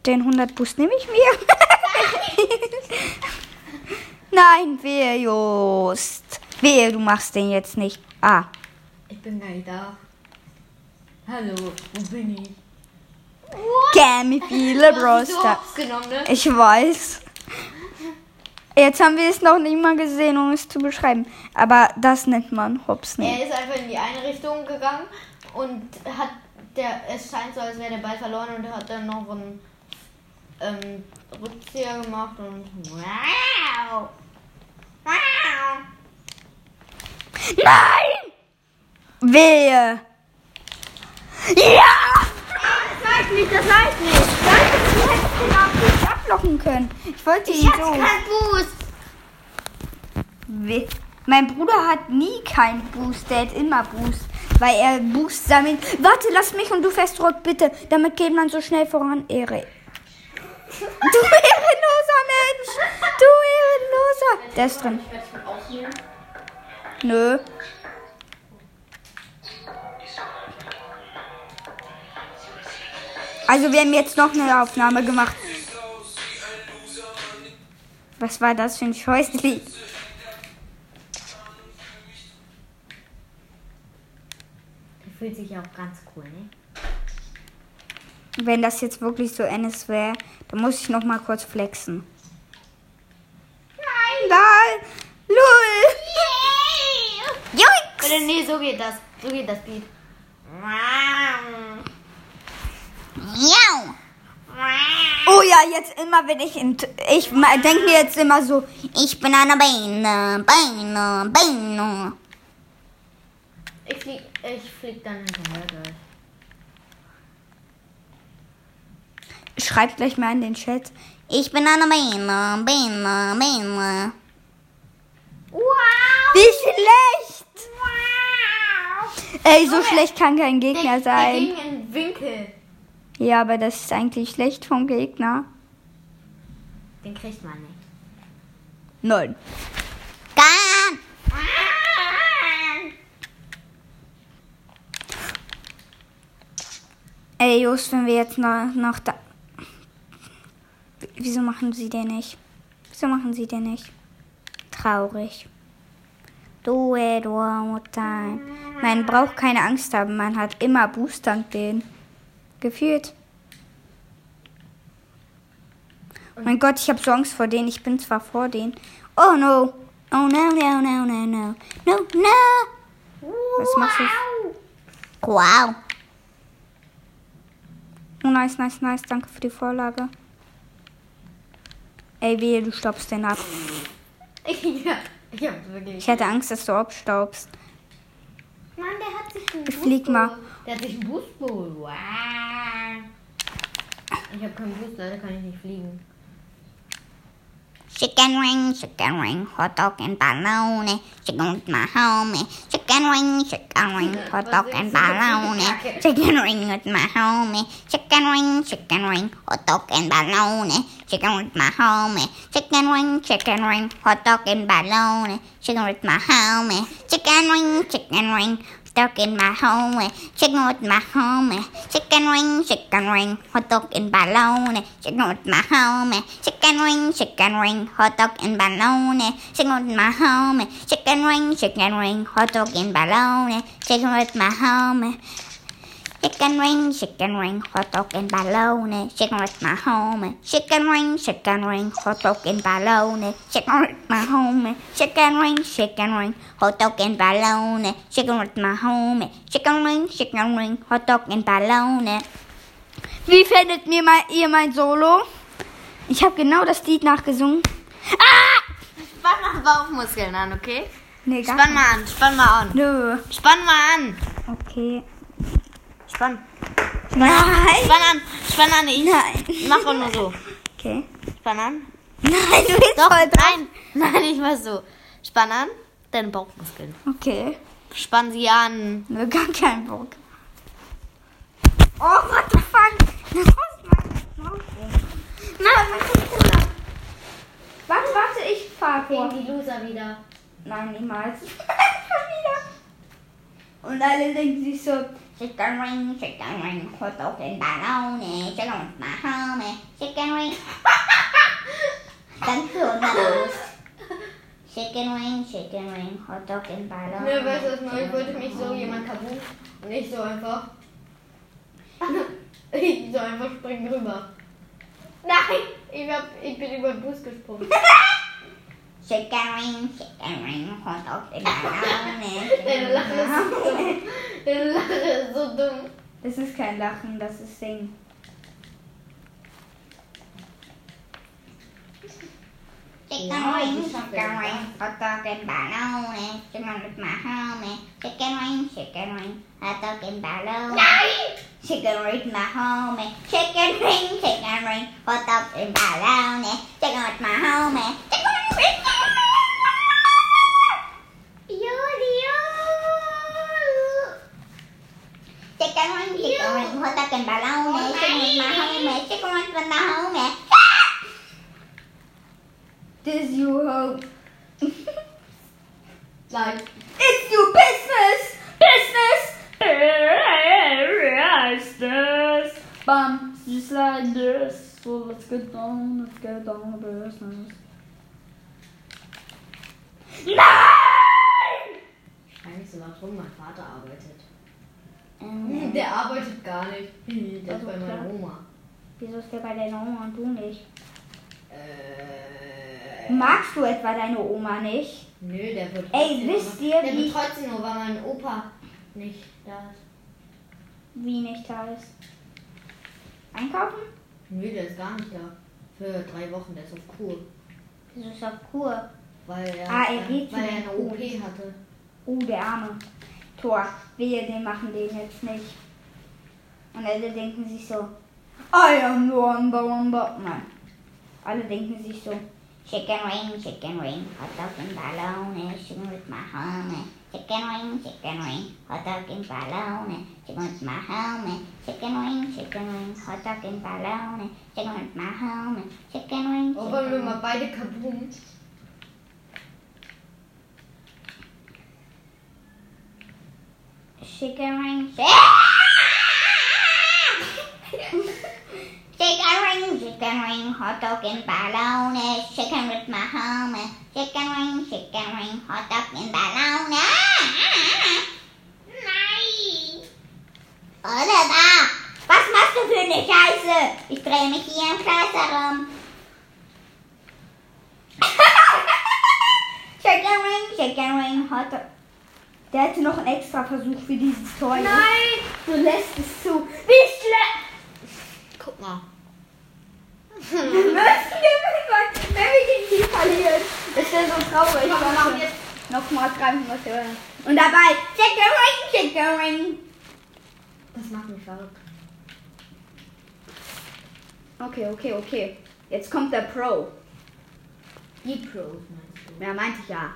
Den 100 Boost nehme ich mir. Nein, wehe, Just. Wehe, du machst den jetzt nicht. Ah, Ich bin gar nicht da. Hallo, wo bin ich? Gammy viele ne? Ich weiß. Jetzt haben wir es noch nicht mal gesehen, um es zu beschreiben. Aber das nennt man Hops. Er ist einfach in die eine Richtung gegangen und hat der es scheint so, als wäre der Ball verloren und er hat dann noch einen ähm, Rückzieher gemacht und wow. Wow. Nein! Wehe! Ja! Das reicht nicht, das reicht nicht. Danke, du hättest den auch nicht ablocken können. Ich wollte ihn Ich so. keinen Boost. We- Mein Bruder hat nie keinen Boost, der hat immer Boost. Weil er Boost sammelt. Warte, lass mich und du fährst zurück, bitte. Damit geht man so schnell voran. Ehre. Du ehrenloser Mensch! Du ehrenloser! Der ist drin. Nö. Also wir haben jetzt noch eine Aufnahme gemacht. Was war das für ein Scheußlied? Fühlt sich auch ganz cool, ne? Wenn das jetzt wirklich so NS wäre, dann muss ich noch mal kurz flexen. Nein! Nein! Lul! Joink! Oder nee, so geht das. So geht das Beat. Miau! Oh ja, jetzt immer, wenn ich in, ich denke mir jetzt immer so, ich bin eine Beine, Beine, Beine. Ich flieg, ich flieg dann hinterher gleich. Schreibt gleich mal in den Chat. Ich bin eine Beine, Beine, Beine. Wow! Wie schlecht! Ey, so schlecht kann kein Gegner Der, der sein. ging in Winkel. Ja, aber das ist eigentlich schlecht vom Gegner. Den kriegt man nicht. Nein. Gan! Ey, Just, wenn wir jetzt noch, noch da. Wieso machen sie den nicht? Wieso machen sie den nicht? Traurig. Du, du, Mutter. Man braucht keine Angst haben, man hat immer Boost dank denen. Gefühlt. Mein Gott, ich habe so Angst vor denen. Ich bin zwar vor denen. Oh no. Oh no, no, no, no, no. No, no. Was machst du? Wow. Oh, nice, nice, nice. Danke für die Vorlage. Ey, wehe, du staubst den ab. ja, ich hab's wirklich. Ich hatte Angst, dass du abstaubst. Mann, der hat sich einen Ich flieg mal. Der hat sich einen Boost geholt. Wow. Ich hab keinen Boost, leider kann ich nicht fliegen. Chicken wing, chicken wing, hot dog and bologna. Chicken with my homie. Chicken wing, chicken wing, hot dog and bologna. Chicken wing with my homie. Chicken wing, chicken wing, hot dog and bologna. Chicken with my homie. Chicken wing, chicken wing, hot dog and bologna. Chicken with my homie. Chicken wing, chicken wing. Dog in my homie, chicken with my homie, chicken wing, chicken wing, hot dog and bologna, chicken with my homie, chicken wing, chicken wing, hot dog and bologna, chicken with my homie, chicken wing, chicken wing, hot dog and bologna, chicken with my homie. Chicken wing, chicken wing, hot dog and bologna. Chicken with my homie. Chicken wing, chicken wing, hot dog and bologna. Chicken with my homie. Chicken wing, chicken wing, hot dog and bologna. Chicken with my homie. Chicken wing, chicken wing, hot dog and bologna. Wie findet mir mal, ihr mein Solo? Ich habe genau das Lied nachgesungen. Spann mal Bauchmuskeln an, okay? Nee, Spann nicht. mal an, spann mal an. Nö. Spann mal an. Okay. Spann. Nein. Spann an, spann an. Ich Nein. mach auch nur so. Okay. Spann an. Nein, du bist Doch, voll dran. nein. Nein, ich mach so. Spann an, deine Bauchmuskeln. Okay. Spann sie an. Nö, gar kein Bock. Oh, what the fuck? Das ist mein Maus. Nein, mein Computer. Warte, warte, ich fahr vor. Gegen die Loser wieder. Nein, niemals. Schon wieder. Und alle denken sich so, Chicken wing, chicken wing, hot dog and bologna. Chicken with my homie. Chicken wing. Dann für uns. Chicken wing, chicken wing, hot dog and bologna. Ne, weißt du, was ich wollte mich so jemand kaputt. Und ich so einfach. Ich soll einfach springen rüber. Nein, ich, hab, ich bin über den Bus gesprungen. Chicken Wing, Chicken Wing, Hotdog in Ballone. Deine Lache ist so dumm. Deine Lache ist so dumm. Das ist kein Lachen, das ist Singen. Chicken Wing, Chicken Wing, Hotdog in Ballone. Chicken with my homie. Chicken Wing, Chicken Wing, Hotdog in Ballone. Chicken with my homie. Chicken Wing, Chicken Wing, Hotdog in Ballone. Chicken with my homie. Chicken Wing, Chicken wing, chicken wing, hotdog and bologna. Chicken with my homie, chicken wing with my homie. This you hope. Like, It's your business! Business! Business! Bum, just like this. So let's get down, let's get down to business. Nein! schrei nicht so laut rum, mein Vater arbeitet. Ähm, Der arbeitet gar nicht. Der ist Also bei meiner klar. Oma. wieso ist der bei deiner Oma und du nicht? Äh. Magst du etwa deine Oma nicht? Nö, der wird. Ey, trotzdem wisst ihr, Der wie- betreut sie nur, weil mein Opa nicht da ist. Wie nicht da ist? Einkaufen? Nö, der ist gar nicht da. Für drei Wochen, der ist auf Kur. Wieso ist auf Kur? Weil er, Ah, er geht weil zu er den eine OP Kuren. hatte. Oh, der Arme. Tor, wir den machen den jetzt nicht. Und alle denken sich so, I am the one, the one, the... Nein. Alle denken sich so, Chicken wing, chicken wing, hotdog and bologna. Chicken with my homie. Chicken wing, chicken wing, hotdog and bologna. Chicken with my homie. Chicken wing, chicken wing, hotdog and bologna. Chicken with my homie. Chicken wing, Auch wenn wir chicken mal wing. beide kaboom. Chicken wing, Chicken wing, chicken wing, hot dog and bologna. Chicken with my homie. Chicken wing, chicken wing, hot dog and bologna. Nein! Da! Was machst du für eine Scheiße? Ich drehe mich hier im Kreis herum. chicken wing, chicken wing, hot dog. der hätte noch einen extra Versuch für dieses Tor. Nein! Du lässt es zu. Wie schlecht! Guck mal. Wir müssen gewinnen, wenn wir gegen die verlieren. Das wäre so traurig. Wir machen jetzt. Nochmal 300 hören. Und dabei, chicken wing, chicken wing. Das macht mich verrückt. Okay, okay, okay. Jetzt kommt der Pro. Die Pros meinst du? Ja, meinte ich ja.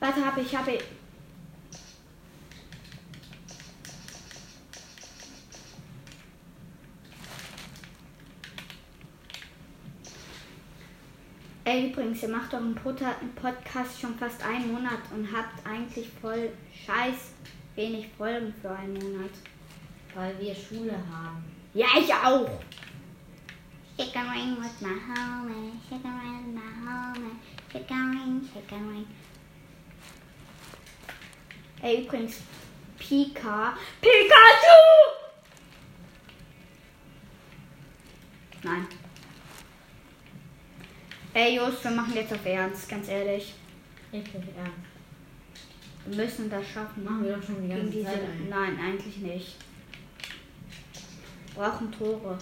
Warte, hab ich, hab ich. Ey, übrigens, ihr macht doch einen Podcast schon fast einen Monat und habt eigentlich voll scheiß wenig Folgen für einen Monat. Weil wir Schule haben. Ja, ich auch. Chicken wing with my homie. Chicken wing with my homie. Chicken wing, chicken wing. Ey, übrigens, Pika. Pikachu! Nein. Ey, Just, wir machen jetzt auf Ernst, ganz ehrlich. Richtig ernst. Wir müssen das schaffen. Machen wir doch schon die Gegen ganze diese. Zeit ein. Nein, eigentlich nicht. Wir brauchen Tore.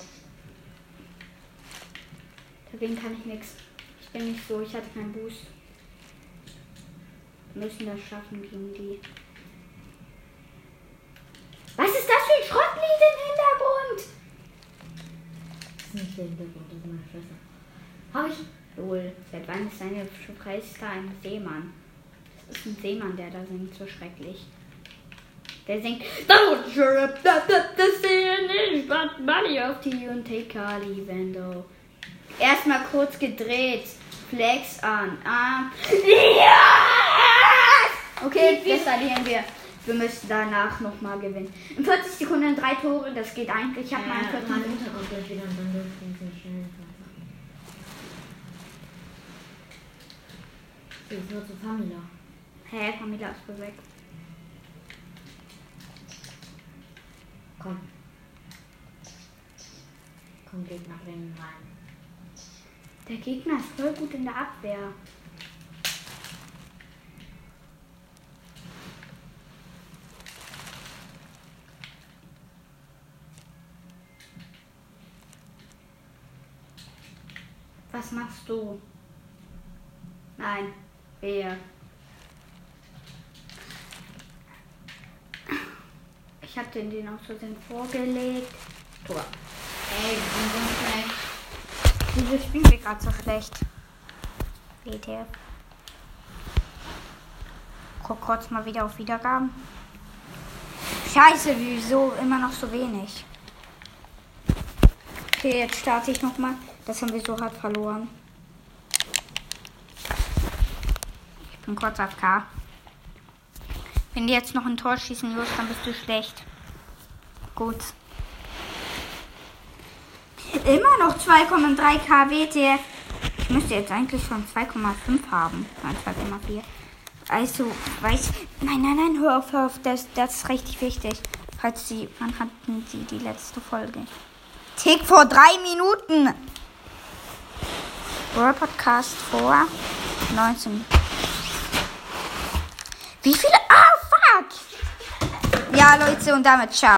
Dagegen kann ich nichts. Ich bin nicht so, ich hatte keinen Boost. Wir müssen das schaffen gegen die. Was ist das für ein Schrottlied im Hintergrund? Das ist nicht der Hintergrund, das ist meine Schwester. Habe ich? Lol, seit wann ist deine Schwester ein Seemann? Das ist ein Seemann, der da singt, so schrecklich. Der singt Don't trip that the sea but money of tea and take a though. Erstmal kurz gedreht. Flex an. Ah. Yes! Okay, das verlieren wir. Wir müssen danach nochmal gewinnen. In 40 Sekunden drei Tore, das geht eigentlich. Ich habe mal ja, einen mein vierten. Hintergrund gleich wieder und dann dürfen wir schnell fahren. Sie ist nur zu Famila. Hä, Camilla ist wohl weg. Komm. Komm, Gegner rennen rein. Der Gegner ist voll gut in der Abwehr. Was machst du? Nein, wer? Ich hab den den aus Versehen vorgelegt. Tor. Ey, wir sind so schlecht. Wieso spielen wir gerade so schlecht? WTF. Guck kurz mal wieder auf Wiedergaben. Scheiße, wieso immer noch so wenig? Okay, jetzt starte ich nochmal. Das haben wir so hart verloren. Ich bin kurz auf K. Wenn die jetzt noch ein Tor schießen, Jos, dann bist du schlecht. Gut. Immer noch 2,3 kWt. Ich müsste jetzt eigentlich schon 2,5 haben. Nein, 2,4. Also, weiß. Nein, nein, nein, hör auf, hör auf. Das, das ist richtig wichtig. Falls Sie. Wann hatten Sie die letzte Folge? Tick vor drei Minuten. World Podcast vor 19. Wie viele? Ah, fuck! Ja, Leute, und damit ciao.